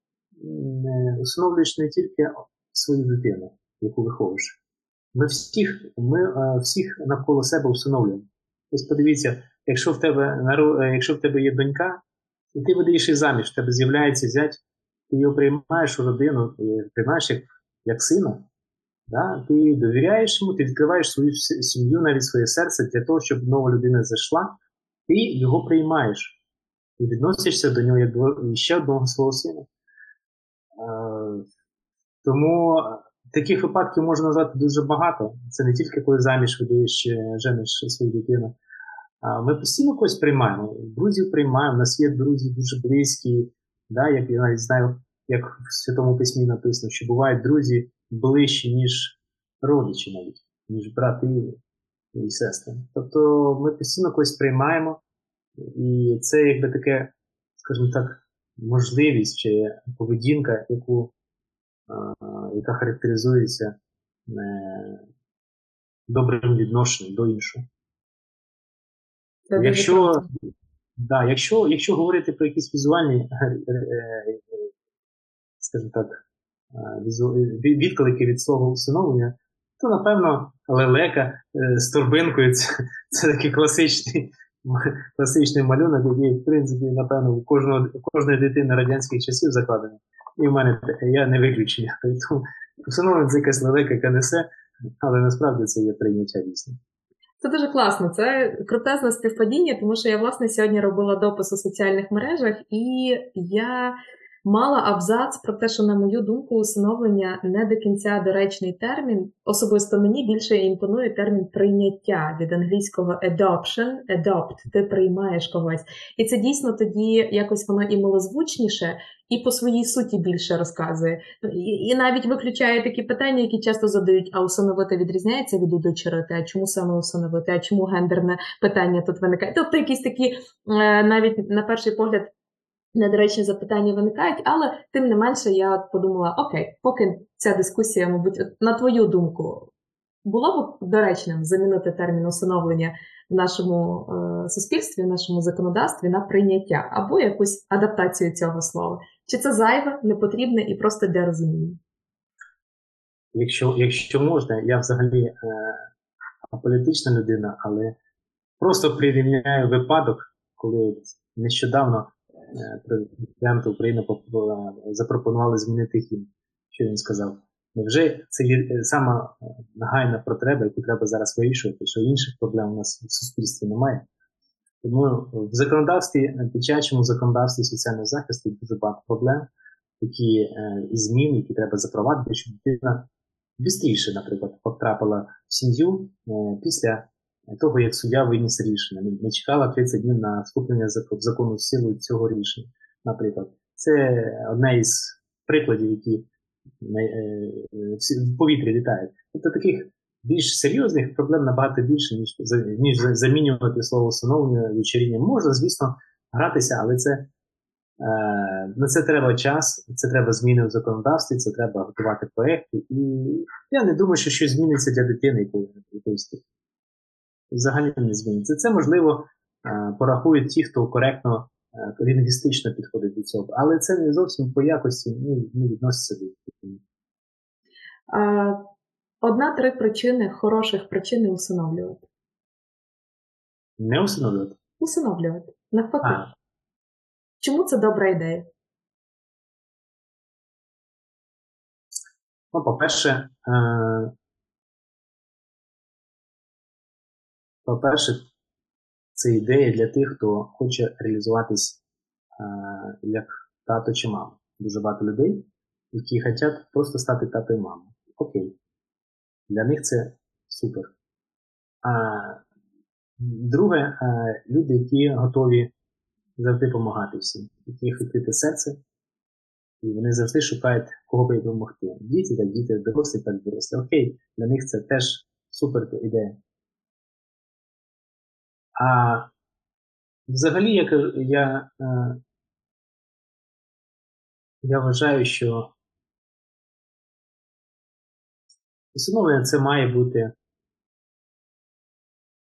усиновлюєш не тільки свою дитину, яку виховуєш. Ми всіх ми всіх навколо себе усиновлюємо. Ось подивіться, якщо в тебе якщо в тебе є донька, і ти видаєш її заміж, в тебе з'являється зять, ти його приймаєш у родину, приймаєш як як сина, да? ти довіряєш йому, ти відкриваєш свою сім'ю, навіть своє серце для того, щоб нова людина зайшла, ти його приймаєш і відносишся до нього як до ще одного свого сина. Тому таких випадків можна назвати дуже багато. Це не тільки коли заміж видаєш жениш свою дитину. Ми постійно когось приймаємо. Друзів приймаємо, у нас є друзі дуже близькі, да, як я навіть знаю, як в Святому Письмі написано, що бувають друзі ближчі, ніж родичі навіть, ніж брати і сестри. Тобто ми постійно когось приймаємо, і це якби таке, скажімо так, можливість чи поведінка, яку, а, яка характеризується е, добрим відношенням до іншого. Якщо да, якщо, якщо говорити про якісь візуальні, е, е, скажімо так, відклики від свого усиновлення, то, напевно, лелека з торбинкою це, це такий класичний класичний малюнок, який, в принципі, напевно, у кожної дитини радянських часів закладений. І в мене я не виключення. Тому усиновлення це якась лелека, яка несе, але насправді це є прийняття дійсно. Це дуже класно. Це крутезне співпадіння, тому що я власне сьогодні робила допис у соціальних мережах, і я мала абзац про те, що, на мою думку, усиновлення не до кінця доречний термін. Особисто мені більше імпонує термін прийняття від англійського adoption, adopt, ти приймаєш когось. І це дійсно тоді якось воно і милозвучніше, і по своїй суті більше розказує. І, і навіть виключає такі питання, які часто задають: а усиновити відрізняється від удочерити, а чому саме усиновити, а чому гендерне питання тут виникає? Тобто якісь такі е, навіть на перший погляд недоречні запитання виникають, але тим не менше я подумала: окей, поки ця дискусія, мабуть, на твою думку, було б доречним замінити термін усиновлення в нашому е, суспільстві, в нашому законодавстві на прийняття або якусь адаптацію цього слова. Чи це зайве, непотрібне і просто для розуміння? якщо якщо можна, я взагалі е, аполітична людина, але просто прирівняю випадок, коли нещодавно е, президент України е, запропонували змінити хімн. Що він сказав? Невже це є е, сама е, нагайна потреба, яку треба зараз вирішувати, що інших проблем у нас в суспільстві немає? Тому в законодавстві, дитячому законодавстві соціального захисту дуже багато проблем, які е, і зміни, які треба запровадити, щоб дитина швидше, наприклад, потрапила в сім'ю після того, як суддя виніс рішення. Не чекала 30 днів на вступлення закону в силу цього рішення. Наприклад, це одне із прикладів, які в повітрі літають. Тобто таких більш серйозних проблем набагато більше, ніж ніж замінювати слово усиновлення вечеріння. Можна, звісно, гратися, але це е, на це треба час, це треба зміни в законодавстві, це треба готувати проекти. І я не думаю, що щось зміниться для дитини якоїсь. Взагалі не зміниться. Це можливо е, порахують ті, хто коректно Е, лінгвістично підходить до цього, але це не зовсім по якості не, не відноситься до Одна-три причини хороших причин не усиновлювати. Не усиновлювати? Усиновлювати. Навпаки. А. Чому це добра ідея? Ну, по-перше, по-перше, це ідея для тих, хто хоче реалізуватись а, як тато чи мама. Дуже багато людей, які хочуть просто стати тато і мамою. Окей. Для них це супер. А друге, а, люди, які готові завжди допомагати всім, які відкрите серце, і вони завжди шукають, кого би допомогти. Діти, так діти, дорослі, так дорослі. Окей, для них це теж супер ідея. А взагалі я я, е, я вважаю, що усиновлення це має бути,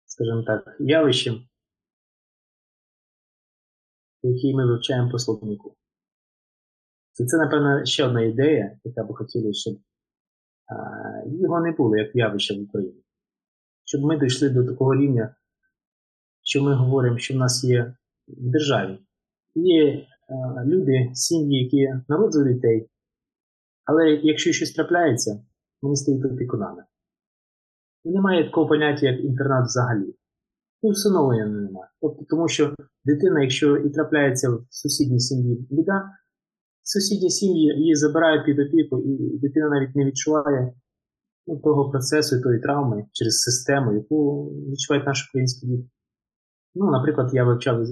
скажімо так, явищем, який ми вивчаємо по словнику. І це, напевно, ще одна ідея, яка би хотіла, щоб а, його не було як явище в Україні. Щоб ми дійшли до такого рівня що ми говоримо, що в нас є в державі. Є е, люди, сім'ї, які народжують дітей, але якщо щось трапляється, вони стають опікунами. І немає такого поняття, як інтернат взагалі. І всиновлення немає. Тобто, тому що дитина, якщо і трапляється в сусідній сім'ї біда, сусідні сім'ї її забирають під опіку, і дитина навіть не відчуває ну, того процесу, тої травми через систему, яку відчувають наші українські діти. Ну, наприклад, я вивчав е,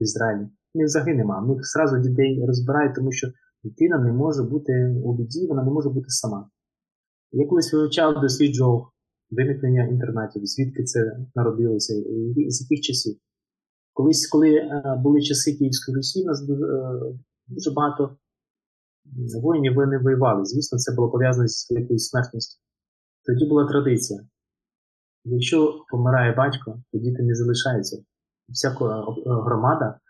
в Ізраїлі. В взагалі нема. В них зразу дітей розбирають, тому що дитина не може бути у біді, вона не може бути сама. Я колись вивчав, досліджував виникнення інтернатів, звідки це народилося, і з яких часів. Колись, коли е, були часи Київської Русі, нас дуже, е, дуже багато воїнів вони воювали. Звісно, це було пов'язано з якоюсь смертністю. Тоді була традиція. Якщо помирає батько, то діти не залишаються. Вся е, громада,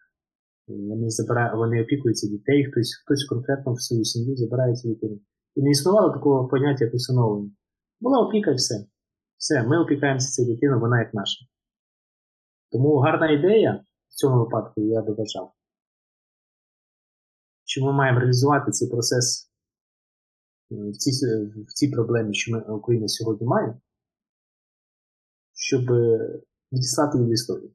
вони забирають, вони опікуються дітей, хтось хтось конкретно в свою сім'ю забирає цю дитину. І не існувало такого поняття як усиновлення. Була опіка і все. Все, ми опікаємося цією дитиною, вона як наша. Тому гарна ідея в цьому випадку я би вважав, що ми маємо реалізувати цей процес е, в цій, в цій проблемі, що ми Україна сьогодні має щоб відіслати її в історію.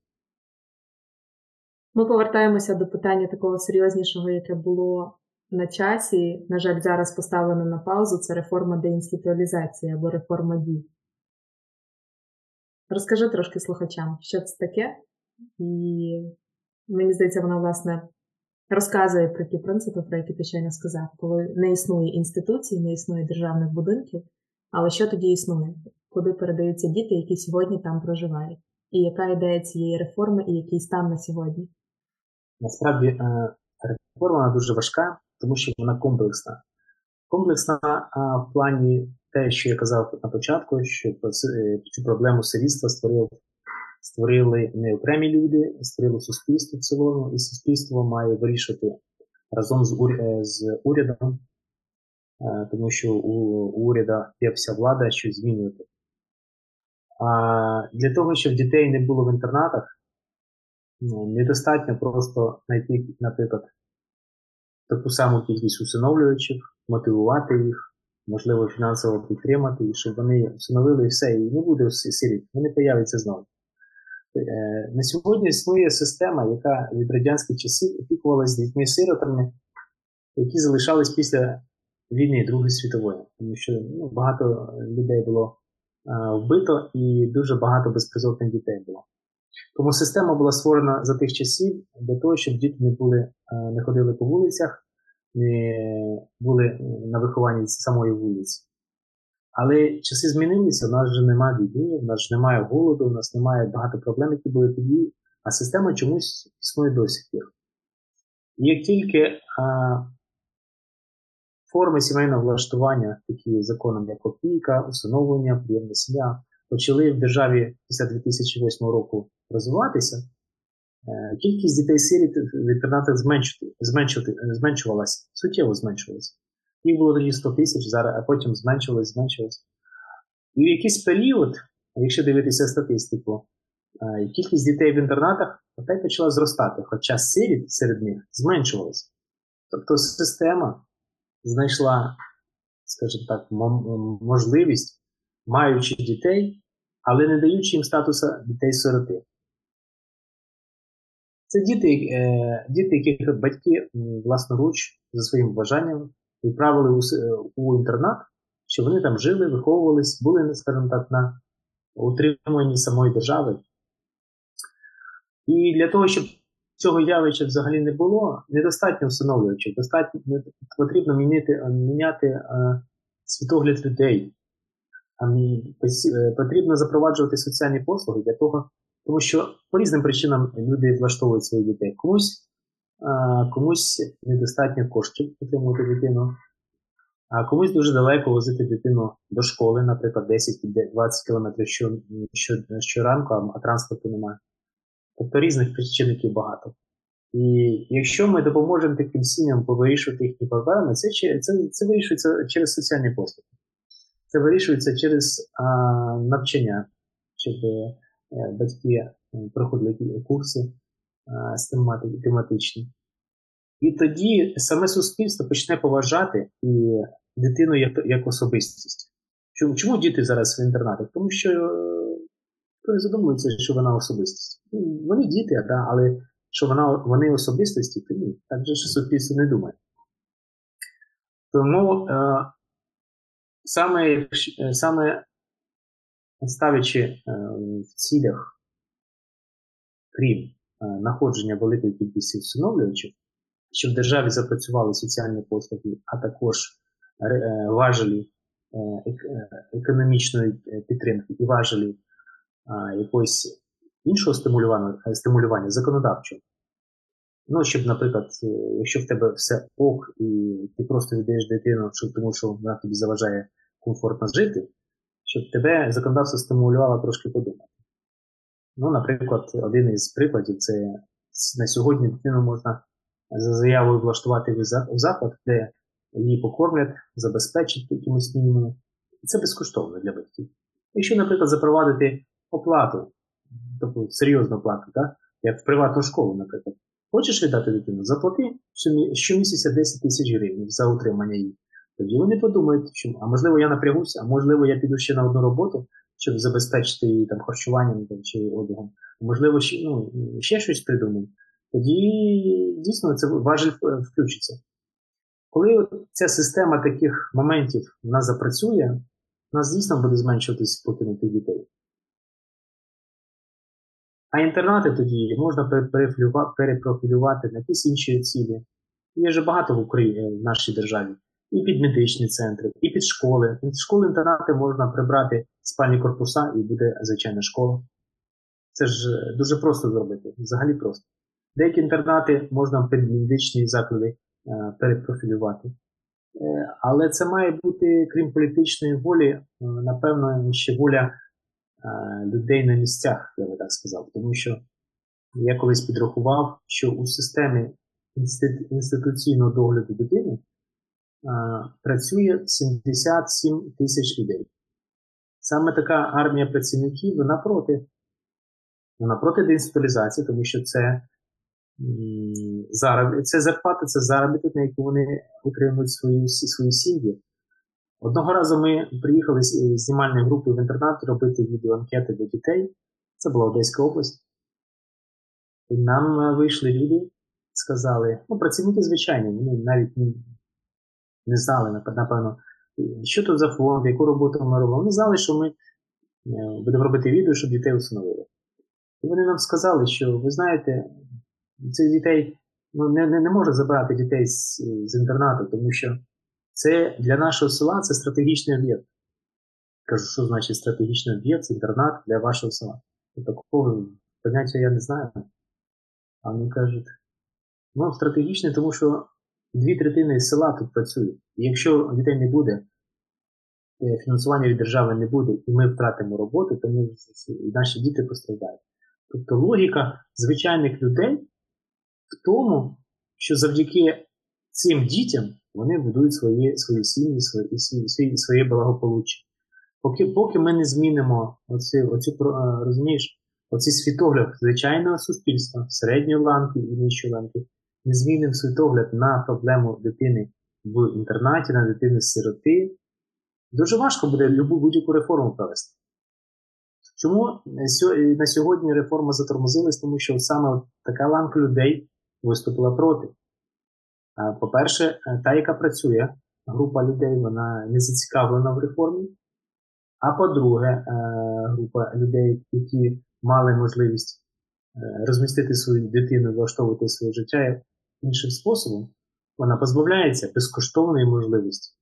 Ми повертаємося до питання такого серйознішого, яке було на часі. На жаль, зараз поставлено на паузу це реформа деінституалізації або реформа дій. Розкажи трошки слухачам, що це таке, і мені здається, вона, власне, розказує про ті принципи, про які ти щойно сказав, коли не існує інституцій, не існує державних будинків, але що тоді існує? куди передаються діти, які сьогодні там проживають, і яка ідея цієї реформи, і який стан на сьогодні? Насправді е, реформа дуже важка, тому що вона комплексна. Комплексна в плані те, що я казав на початку, що е, цю проблему сирітства створив, створили не окремі люди, створило суспільство в цілому, і суспільство має вирішити разом з урядом тому що у, у уряда є вся влада щось змінювати. А для того, щоб дітей не було в інтернатах, ну, недостатньо просто знайти, наприклад, таку саму кількість усиновлюючих, мотивувати їх, можливо, фінансово підтримати, і щоб вони усиновили все, і не буде сиріт, вони появляться знову. Е, на сьогодні існує система, яка від радянських часів опікувалася дітьми-сиротами, які залишались після війни Другої світової, тому що ну, багато людей було а, вбито і дуже багато безпризовних дітей було. Тому система була створена за тих часів для того, щоб діти не були, не ходили по вулицях, не були на вихованні самої вулиці. Але часи змінилися, у нас вже немає війни, у нас вже немає голоду, у нас немає багато проблем, які були тоді, а система чомусь існує до сих. І як тільки форми сімейного влаштування, такі законом, як опіка, усиновлення, приємне сім'я, почали в державі після 2008 року розвиватися, е, кількість дітей-сиріт в інтернатах зменшувалася, суттєво зменшувалася. Їх було тоді 100 тисяч, зараз, а потім зменшилось, зменшилось. І в якийсь період, якщо дивитися статистику, е, кількість дітей в інтернатах опять почала зростати, хоча сиріт серед них зменшувалася. Тобто система знайшла, скажімо так, можливість, маючи дітей, але не даючи їм статусу дітей-сироти. Це діти, е, діти, яких батьки власноруч за своїм бажанням відправили у, у інтернат, щоб вони там жили, виховувались, були, скажімо так, на утриманні самої держави. І для того, щоб цього явища взагалі не було, недостатньо встановлюючих, достатньо потрібно міняти, міняти а, світогляд людей. Е, потрібно запроваджувати соціальні послуги для того, тому що по різним причинам люди влаштовують своїх дітей. Комусь комусь недостатньо коштів підтримувати дитину, а комусь дуже далеко возити дитину до школи, наприклад, 10-20 км щоранку, а транспорту немає. Тобто різних причинників багато. І якщо ми допоможемо таким сім'ям повирішувати їхні проблеми, це це, це вирішується через соціальні послуги. Це вирішується через а, навчання, щоб е, батьки е, проходили курси а, тематичні. І тоді саме суспільство почне поважати і дитину як як особистість. Чому чому діти зараз в інтернатах? Тому що хто не задумується, що вона особистість. Ну, вони діти, да, але що вона, вони особистості, то ні, так же суспільство не думає. Тому е, саме саме ставлячи е, в цілях, крім е, находження великої кількості всиновлювачів, щоб в державі запрацювали соціальні послуги, а також е, важелі е, економічної підтримки і важелі якоїсь іншого стимулювання стимулювання законодавчого. Ну, щоб, наприклад, е, якщо в тебе все ок, і ти просто віддаєш дитину, тому що вона тобі заважає комфортно жити, щоб тебе законодавство стимулювало трошки подумати. Ну, наприклад, один із прикладів це на сьогодні дитину можна за заявою влаштувати в заклад, де її покормлять, забезпечать якимось мінімумом. І це безкоштовно для батьків. Якщо, наприклад, запровадити оплату, тобто серйозну оплату, так? як в приватну школу, наприклад, хочеш віддати дитину, заплати щомісяця 10 тисяч гривень за утримання її. Тоді вони подумають, що, а можливо, я напрягуся, а можливо, я піду ще на одну роботу, щоб забезпечити її там харчуванням там, чи одягом. Можливо, ще, ну, ще щось придумаю. Тоді дійсно це важель включиться. Коли ця система таких моментів в нас запрацює, у нас дійсно буде зменшуватись покинутих дітей. А інтернати тоді можна перепрофілювати на якісь інші цілі. Є вже багато в Україні в нашій державі. І під медичні центри, і під школи. Під школи-інтернати можна прибрати спальні корпуса і буде звичайна школа. Це ж дуже просто зробити, взагалі просто. Деякі інтернати можна під медичні заклади е, перепрофілювати. Е, але це має бути, крім політичної волі, е, напевно, ще воля людей на місцях, я би так сказав. Тому що я колись підрахував, що у системі інституційного догляду дитини працює 77 тисяч людей. Саме така армія працівників вона проти. Вона проти деінституалізації, тому що це зароб... це зарплата, це заробіток, на яку вони утримують свої, свої сім'ї. Одного разу ми приїхали з знімальної групи в інтернат робити відеоанкети для дітей. Це була Одеська область. І нам вийшли люди, сказали, ну, працівники звичайні, вони навіть не, знали, напевно, що тут за фонд, яку роботу ми робимо. Вони знали, що ми е, будемо робити відео, щоб дітей усиновили. І вони нам сказали, що ви знаєте, цих дітей ну, не не, не може забрати дітей з, з інтернату, тому що це для нашого села це стратегічний об'єкт. Кажу, що значить стратегічний об'єкт, інтернат для вашого села. Такого поняття я не знаю. А вони кажуть, ну, стратегічний, тому що дві третини села тут працюють. Якщо дітей не буде, е, фінансування від держави не буде, і ми втратимо роботу, то ми, наші діти постраждають. Тобто логіка звичайних людей в тому, що завдяки цим дітям вони будують свої свої сім'ї, свої, свої, своє благополуччя. Поки поки ми не змінимо оці, оці, розумієш, оцей світогляд звичайного суспільства, середньої ланки і нижчої ланки, не змінимо світогляд на проблему дитини в інтернаті, на дитини сироти, дуже важко буде любу будь-яку реформу провести. Чому на сьогодні реформа затормозилась? Тому що саме така ланка людей виступила проти. По-перше, та, яка працює, група людей, вона не зацікавлена в реформі. А по-друге, група людей, які мали можливість е, розмістити свою дитину, влаштовувати своє життя іншим способом, вона позбавляється безкоштовної можливості.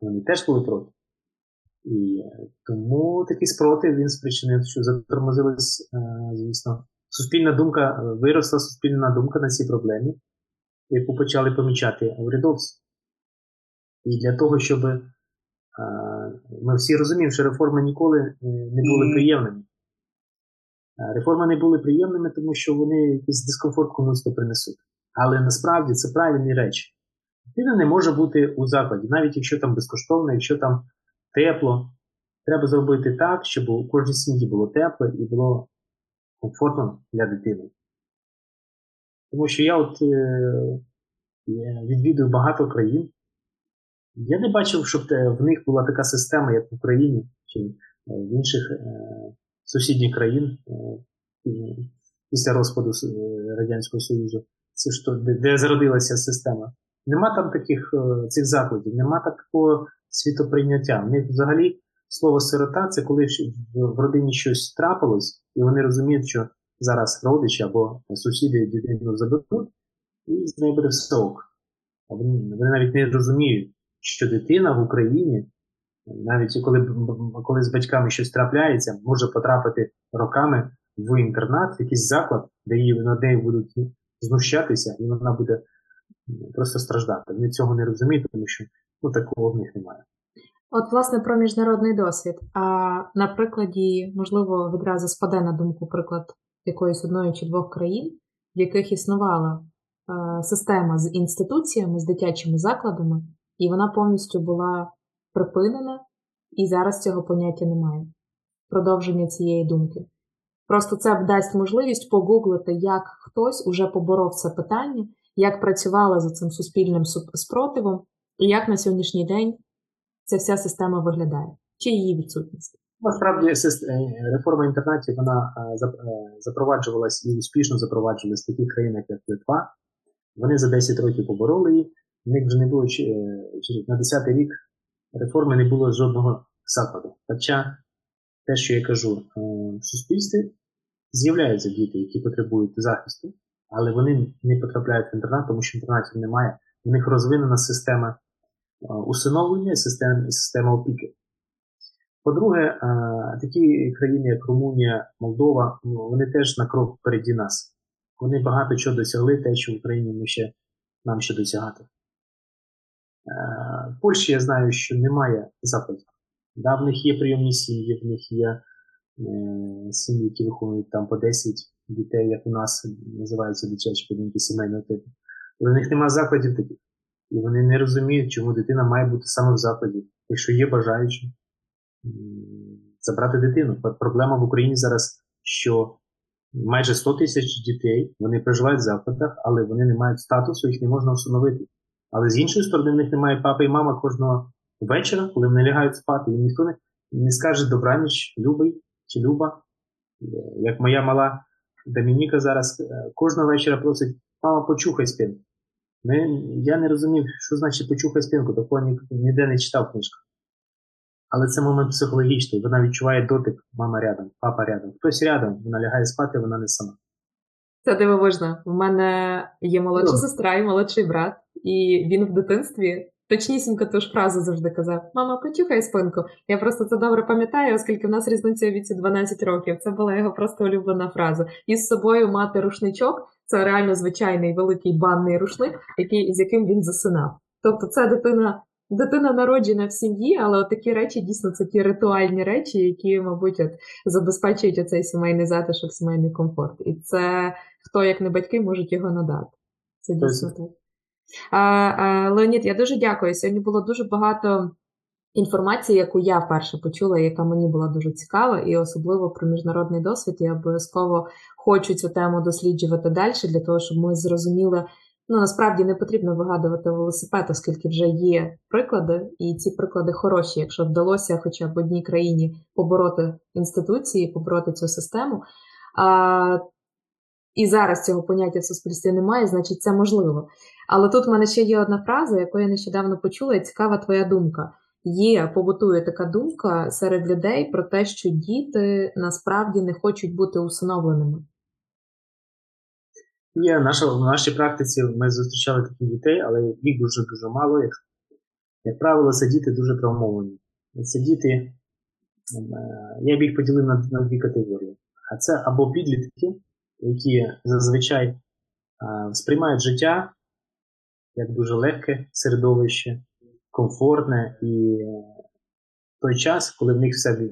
Вони теж були проти. І тому такий спротив він спричинив, що затормозилась, е, звісно, суспільна думка, виросла суспільна думка на цій проблемі, яку почали помічати урядовці. І для того, щоб е, ми всі розуміємо, що реформи ніколи е, не були приємними. Реформи не були приємними, тому що вони якийсь дискомфорт комусь принесуть. Але насправді це правильні речі. Дитина не може бути у закладі, навіть якщо там безкоштовно, якщо там тепло. Треба зробити так, щоб у кожній сім'ї було тепло і було комфортно для дитини. Тому що я от е, відвідую багато країн. Я не бачив, щоб в них була така система, як в Україні чи в інших е, сусідніх країн е, після розпаду Радянського Союзу, це що, де, зародилася система. Нема там таких цих закладів, нема такого світоприйняття. В них взагалі слово сирота це коли в родині щось трапилось, і вони розуміють, що зараз родичі або сусіди дитину заберуть, і з нею буде все ок. Вони, вони навіть не розуміють, що дитина в Україні, навіть коли коли з батьками щось трапляється, може потрапити роками в інтернат, в якийсь заклад, де її над нею будуть знущатися, і вона буде просто страждати. Вони цього не розуміють, тому що ну, такого в них немає. От, власне, про міжнародний досвід. А на прикладі, можливо, відразу спаде на думку приклад якоїсь одної чи двох країн, в яких існувала е, система з інституціями, з дитячими закладами, і вона повністю була припинена, і зараз цього поняття немає. Продовження цієї думки. Просто це дасть можливість погуглити, як хтось уже поборов це питання, як працювала за цим суспільним спротивом, і як на сьогоднішній день ця вся система виглядає, чи її відсутність? Насправді е, реформа інтернатів вона е, е, запроваджувалась і успішно запроваджувалась в таких країнах, як Литва. Вони за 10 років побороли її. В них вже не було на 10 й рік реформи не було жодного закладу. Хоча те, що я кажу, в суспільстві з'являються діти, які потребують захисту, але вони не потрапляють в інтернат, тому що інтернатів немає. У них розвинена система усиновлення і система, система опіки. По-друге, такі країни, як Румунія, Молдова, ну, вони теж на крок впереді нас. Вони багато чого досягли, те, що в Україні ми ще, нам ще досягати. В Польщі я знаю, що немає закладів. Да, В них є прийомні сім'ї, в них є е, сім'ї, які виховують там по 10 дітей, як у нас називаються дитячі будинки сімейного типу. Але в них немає закладів таких. І вони не розуміють, чому дитина має бути саме в закладі, якщо є бажаючі забрати дитину. Проблема в Україні зараз, що майже 100 тисяч дітей вони проживають в закладах, але вони не мають статусу, їх не можна встановити. Але з іншої сторони, в них немає папи і мама кожного вечора, коли вони лягають спати, і ніхто не, не скаже добраніч, любий чи люба. Як моя мала Домініка зараз е, кожного вечора просить, мама, почухай спинку. Я не розумів, що значить почухай спинку, такого ніде не читав книжку. Але це момент психологічний. Вона відчуває дотик, мама рядом, папа рядом. Хтось рядом, вона лягає спати, вона не сама. Це дивовижно. У мене є молодша сестра і молодший брат, і він в дитинстві точнісінько ту ж фразу завжди казав: Мама, почухай спинку. Я просто це добре пам'ятаю, оскільки в нас різниця у віці 12 років. Це була його просто улюблена фраза. І з собою мати рушничок це реально звичайний великий банний рушник, який, з яким він засинав. Тобто, це дитина. Дитина народжена в сім'ї, але от такі речі дійсно це ті ритуальні речі, які, мабуть, от, забезпечують оцей сімейний затишок, сімейний комфорт. І це хто, як не батьки, можуть його надати. Це дійсно так. А, а, Леонід, я дуже дякую. Сьогодні було дуже багато інформації, яку я вперше почула, яка мені була дуже цікава, і особливо про міжнародний досвід. Я обов'язково хочу цю тему досліджувати далі, для того, щоб ми зрозуміли. Ну, насправді не потрібно вигадувати велосипед, оскільки вже є приклади, і ці приклади хороші, якщо вдалося хоча б одній країні побороти інституції, побороти цю систему. А, І зараз цього поняття в суспільстві немає, значить це можливо. Але тут в мене ще є одна фраза, яку я нещодавно почула, і цікава твоя думка. Є, побутує така думка серед людей про те, що діти насправді не хочуть бути усиновленими. Є наша, в нашій практиці ми зустрічали таких дітей, але їх дуже-дуже мало. Як, як правило, це діти дуже травмовані. Це діти, е, я б їх поділив на, на дві категорії. А це або підлітки, які зазвичай а, сприймають життя як дуже легке середовище, комфортне і той час, коли в них все, е,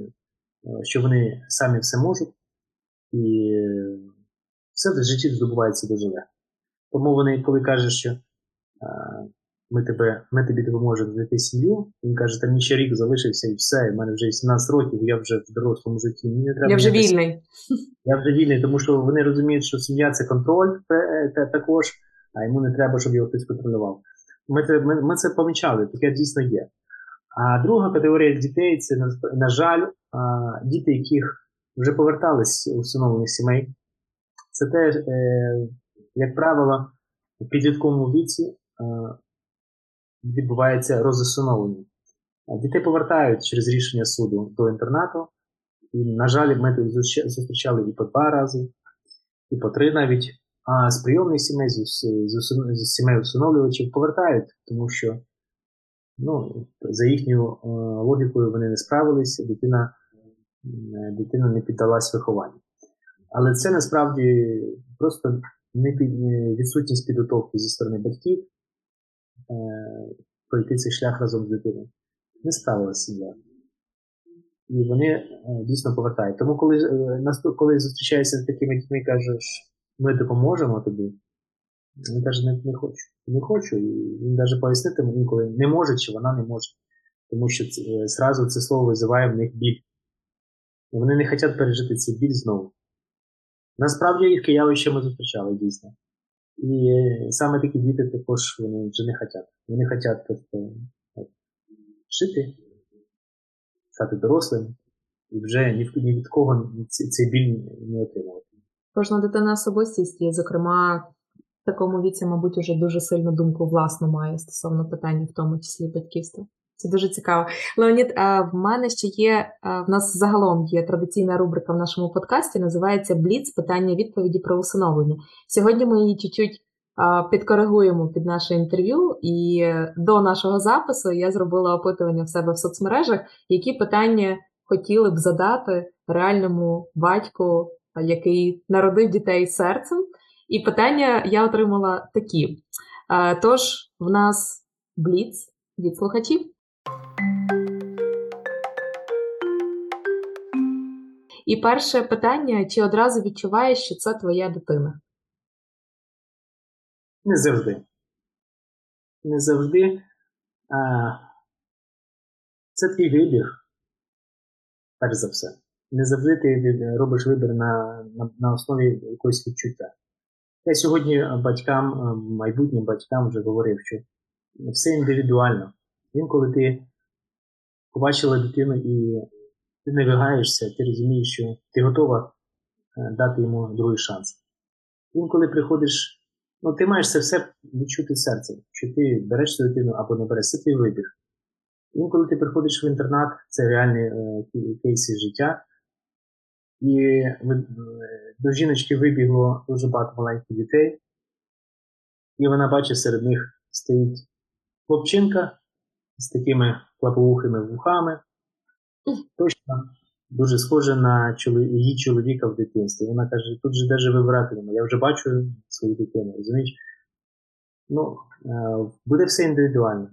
що вони самі все можуть, і все в житті здобувається дуже легко. Тому вони, коли кажуть, що ми тебе, ми тобі допоможемо знайти сім'ю, він каже, там ще рік залишився і все, і в мене вже 17 років, я вже в дорослому житті. Мені не треба я вже вільний. Я вже вільний, тому що вони розуміють, що сім'я це контроль також а йому не треба, щоб його хтось контролював. Ми це ми, ми це помічали, таке дійсно є. А друга категорія дітей це, на, на жаль, а, діти, яких вже повертались у встановлених сімей. Це теж, е, як правило, в підлітковому віці е, відбувається розосуновлення. Дітей повертають через рішення суду до інтернату. І, на жаль, ми тут зустрічали і по два рази, і по три навіть а з прийомних сімей, з, сімей усиновлювачів повертають, тому що ну, за їхньою е, логікою вони не справилися, дитина дитина не піддалась вихованню. Але це насправді просто відсутність підготовки зі сторони батьків е, пройти цей шлях разом з дитиною. Не справилася сім'я. І вони е, дійсно повертають. Тому, коли е, коли зустрічаєшся з такими дітьми, кажеш, ми допоможемо тобі. Він каже, не, не хочу. Не хочу. І він навіть пояснити інколи не може чи вона не може. Тому що це, зразу це слово визиває в них біль. І вони не хочуть пережити цей біль знову. Насправді їх явище ми зустрічали дійсно. І саме такі діти також вони вже не хочуть. Вони хочуть просто жити, стати дорослим і вже ні від кого цей біль не отримувати. Кожна дитина особистість і, зокрема, в такому віці, мабуть, уже дуже сильну думку власну має стосовно питання, в тому числі батьківства. Це дуже цікаво. Леонід, в мене ще є, в нас загалом є традиційна рубрика в нашому подкасті, називається Бліц питання відповіді про усиновлення. Сьогодні ми її чуть-чуть підкоригуємо під наше інтерв'ю, і до нашого запису я зробила опитування в себе в соцмережах, які питання хотіли б задати реальному батьку який народив дітей серцем. І питання я отримала такі. Тож, в нас бліц від слухачів. І перше питання: чи одразу відчуваєш, що це твоя дитина? Не завжди. не завжди а, це твій вибір, перш за все. Не завжди ти робиш вибір на, на, на основі якогось відчуття. Я сьогодні батькам, майбутнім батькам вже говорив, що все індивідуально. Інколи ти побачила дитину і ти не вигаєшся, ти розумієш, що ти готова е, дати йому другий шанс. Інколи приходиш, ну ти маєш це все відчути серцем, що ти береш цю дитину або не береш, це твій вибір. Інколи ти приходиш в інтернат, це реальні е, кейси життя, і е, до жіночки вибігло дуже багато маленьких дітей, і вона бачить, серед них стоїть хлопчинка з такими клаповухими вухами, точно дуже схожа на її чоловіка в дитинстві. Вона каже, тут же даже вибирати. Я вже бачу свою дитину, розумієш? Ну, е, буде все індивідуально.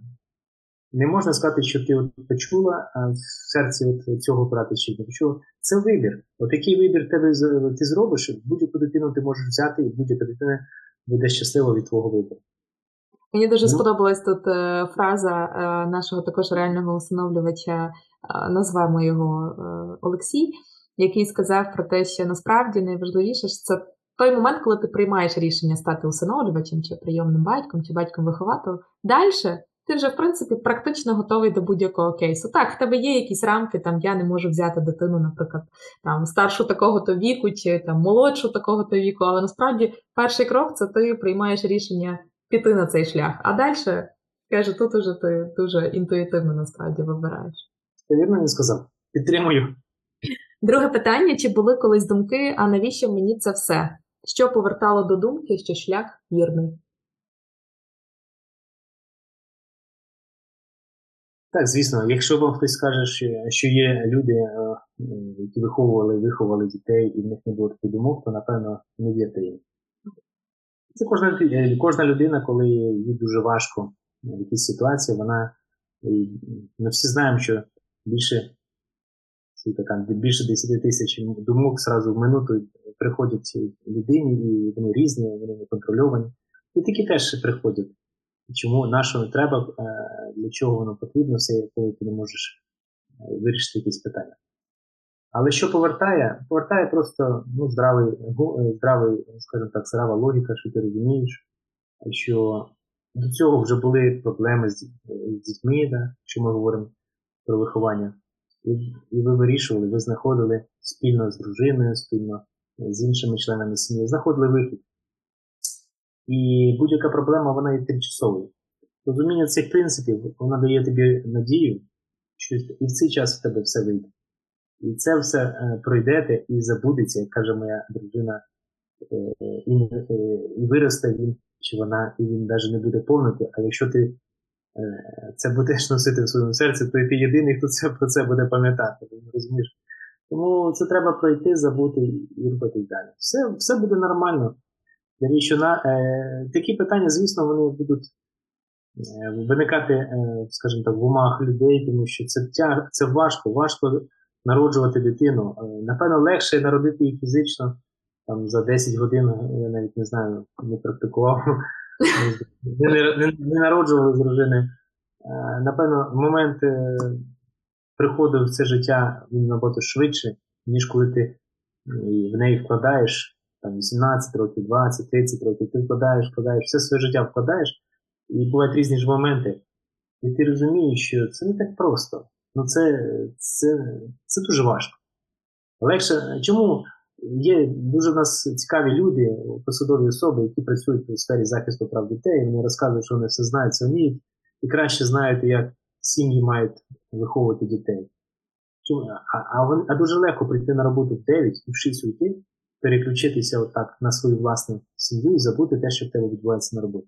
Не можна сказати, що ти от почула в серці от цього брати чи не почула. Це вибір. От який вибір тебе ти зробиш, будь-яку дитину ти можеш взяти, і будь-яка дитина буде щаслива від твого вибору. Мені дуже ну. сподобалась тут е, фраза е, нашого також реального усиновлювача, е, назвемо його Олексій, який сказав про те, що насправді найважливіше це той момент, коли ти приймаєш рішення стати усиновлювачем, чи прийомним батьком, чи батьком вихователем. Далі ти вже, в принципі, практично готовий до будь-якого кейсу. Так, в тебе є якісь рамки, там я не можу взяти дитину, наприклад, там старшу такого-то віку, чи там молодшу такого-то віку, але насправді перший крок це ти приймаєш рішення піти на цей шлях. А далі, каже, тут уже ти дуже інтуїтивно насправді вибираєш. Ти вірно не сказав. Підтримую. Друге питання: чи були колись думки, а навіщо мені це все? Що повертало до думки, що шлях вірний? Так, звісно, якщо вам хтось скаже, що є люди, е, які виховували виховували дітей, і в них не було таких думок, то напевно не вірте їм. Це кожна е, кожна людина, коли їй дуже важко в якійсь ситуації, вона ми всі знаємо, що більше там, більше 10 тисяч думок зразу в минуту приходять людині, і вони різні, вони не контрольовані. І такі теж приходять. Чому нашого не треба, е, для чого воно потрібно, все, коли ти не можеш е, вирішити якісь питання. Але що повертає? Повертає просто ну, здравий, е, здравий, скажімо так, здрава логіка, що ти розумієш, що до цього вже були проблеми з, з дітьми, да, що ми говоримо про виховання. І, і ви вирішували, ви знаходили спільно з дружиною, спільно з іншими членами сім'ї, знаходили вихід. І будь-яка проблема вона є тимчасовою. Розуміння цих принципів вона дає тобі надію, що і в цей час в тебе все вийде. І це все е, пройдете і забудеться, як каже моя дружина, е, і е, і виросте він, чи вона, і він навіть не буде повнити. А якщо ти це будеш <laughs> носити в своєму серці, то і ти єдиний, хто це про це буде пам'ятати. розумієш? Тому це треба пройти, забути і рухатись далі. Все все буде нормально. Що на, е, Такі питання, звісно, вони будуть виникати, скажімо так, в умах людей, тому що це це важко, важко народжувати дитину. Е, напевно, легше народити її фізично там, за 10 годин, я навіть не знаю, не практикував, <laughs> не, не, не народжували з дружини. Е, напевно, момент е, приходу в це життя він набагато швидше, ніж коли ти в неї вкладаєш там 18 років, 20, 30 років, ти вкладаєш, вкладаєш, все своє життя вкладаєш, і бувають різні ж моменти. І ти розумієш, що це не так просто. Ну це це, це дуже важко. Легше, чому є дуже в нас цікаві люди, посадові особи, які працюють у сфері захисту прав дітей, вони розказують, що вони все знають, вміють, і краще знають, як сім'ї мають виховувати дітей. Чому? А а, а дуже легко прийти на роботу в 9 і в 6 уйти, переключитися отак на свою власну сім'ю і забути те, що в тебе відбувається на роботі.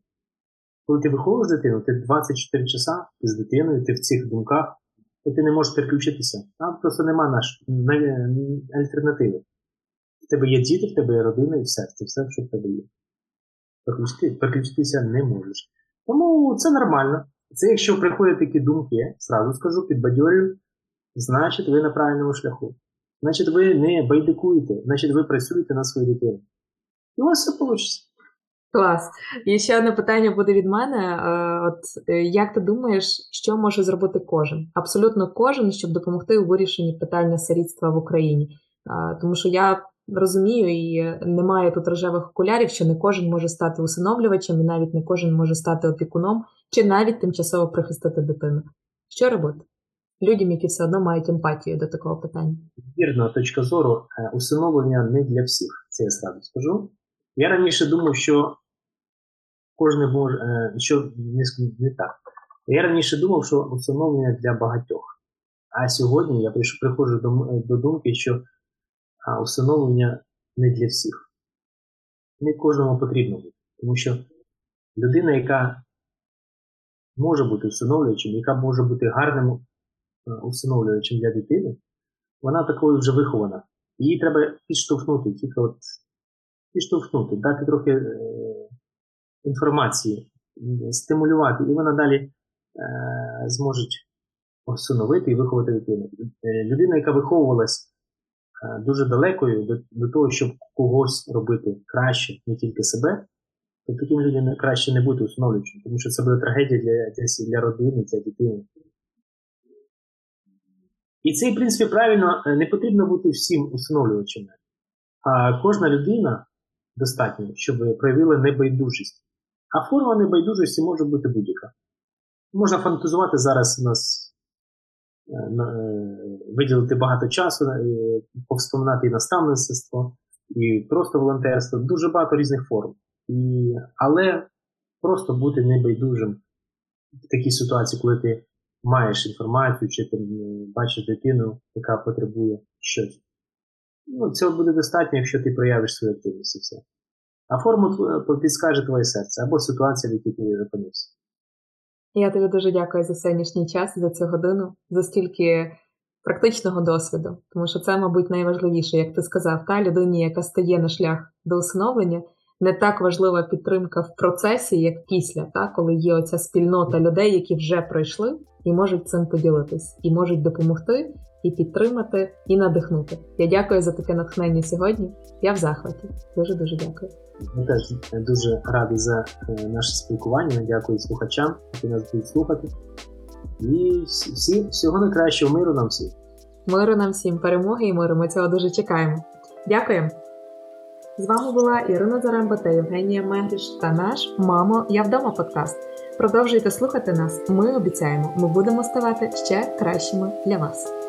Коли ти виховуєш дитину, ти 24 часа з дитиною, ти в цих думках, і ти не можеш переключитися. Там просто нема наш, альтернативи. В тебе є діти, в тебе є родина і все, це все, що в тебе є. Переключити, переключитися не можеш. Тому це нормально. Це якщо приходять такі думки, зразу скажу, підбадьорюю, значить ви на правильному шляху. Значить, ви не байдикуєте, значить, ви працюєте на свою дитину. І у вас все вийде. Клас. І ще одне питання буде від мене. Е, от е, як ти думаєш, що може зробити кожен? Абсолютно кожен, щоб допомогти у вирішенні питання сирітства в Україні? Тому що я розумію, і немає тут рожевих окулярів, що не кожен може стати усиновлювачем, і навіть не кожен може стати опікуном, чи навіть тимчасово прихистити дитину. Що робити? Людям, які все одно мають емпатію до такого питання. Вірна точка зору, е, усиновлення не для всіх. Це я сразу скажу. Я раніше думав, що кожен може, що не, так. Я раніше думав, що усиновлення для багатьох. А сьогодні я приходжу до, до думки, що усиновлення не для всіх. Не кожному потрібно бути. Тому що людина, яка може бути усиновлювачем, яка може бути гарним е, для дитини, вона такою вже вихована. Її треба підштовхнути, тільки от підштовхнути, дати трохи е, інформації, стимулювати, і вона далі е, зможе усиновити і виховати дитину. Е, людина, яка виховувалась дуже далекою до, того, щоб когось робити краще, не тільки себе, то таким людям краще не бути усиновлюючим, тому що це буде трагедія для, для, родини, для дитини. І це, в принципі, правильно, не потрібно бути всім усиновлювачами. А кожна людина достатньо, щоб проявила небайдужість. А форма небайдужості може бути будь-яка. Можна фантазувати зараз у нас Е, е, виділити багато часу, е, повспоминати і наставництво, і просто волонтерство, дуже багато різних форм. І, Але просто бути небайдужим в такій ситуації, коли ти маєш інформацію, чи ти бачиш дитину, яка потребує щось. Ну, Цього буде достатньо, якщо ти проявиш свою активність і все. А форму підскаже твоє серце або ситуація, в якій ти опинився. Я тобі дуже дякую за сьогоднішній час, за цю годину, за стільки практичного досвіду, тому що це, мабуть, найважливіше, як ти сказав, та людині, яка стає на шлях до усиновлення, не так важлива підтримка в процесі, як після, та коли є оця спільнота людей, які вже пройшли і можуть цим поділитись, і можуть допомогти, і підтримати, і надихнути. Я дякую за таке натхнення сьогодні. Я в захваті. Дуже дуже дякую. Ми теж дуже раді за е, наше спілкування. Дякую слухачам, які нас будуть слухати. І всі, всього найкращого миру нам всім. Миру нам всім, перемоги і миру. Ми цього дуже чекаємо. Дякую. З вами була Ірина Заремба та Євгенія Мегріш та наш Мамо, я вдома подкаст. Продовжуйте слухати нас. Ми обіцяємо, ми будемо ставати ще кращими для вас.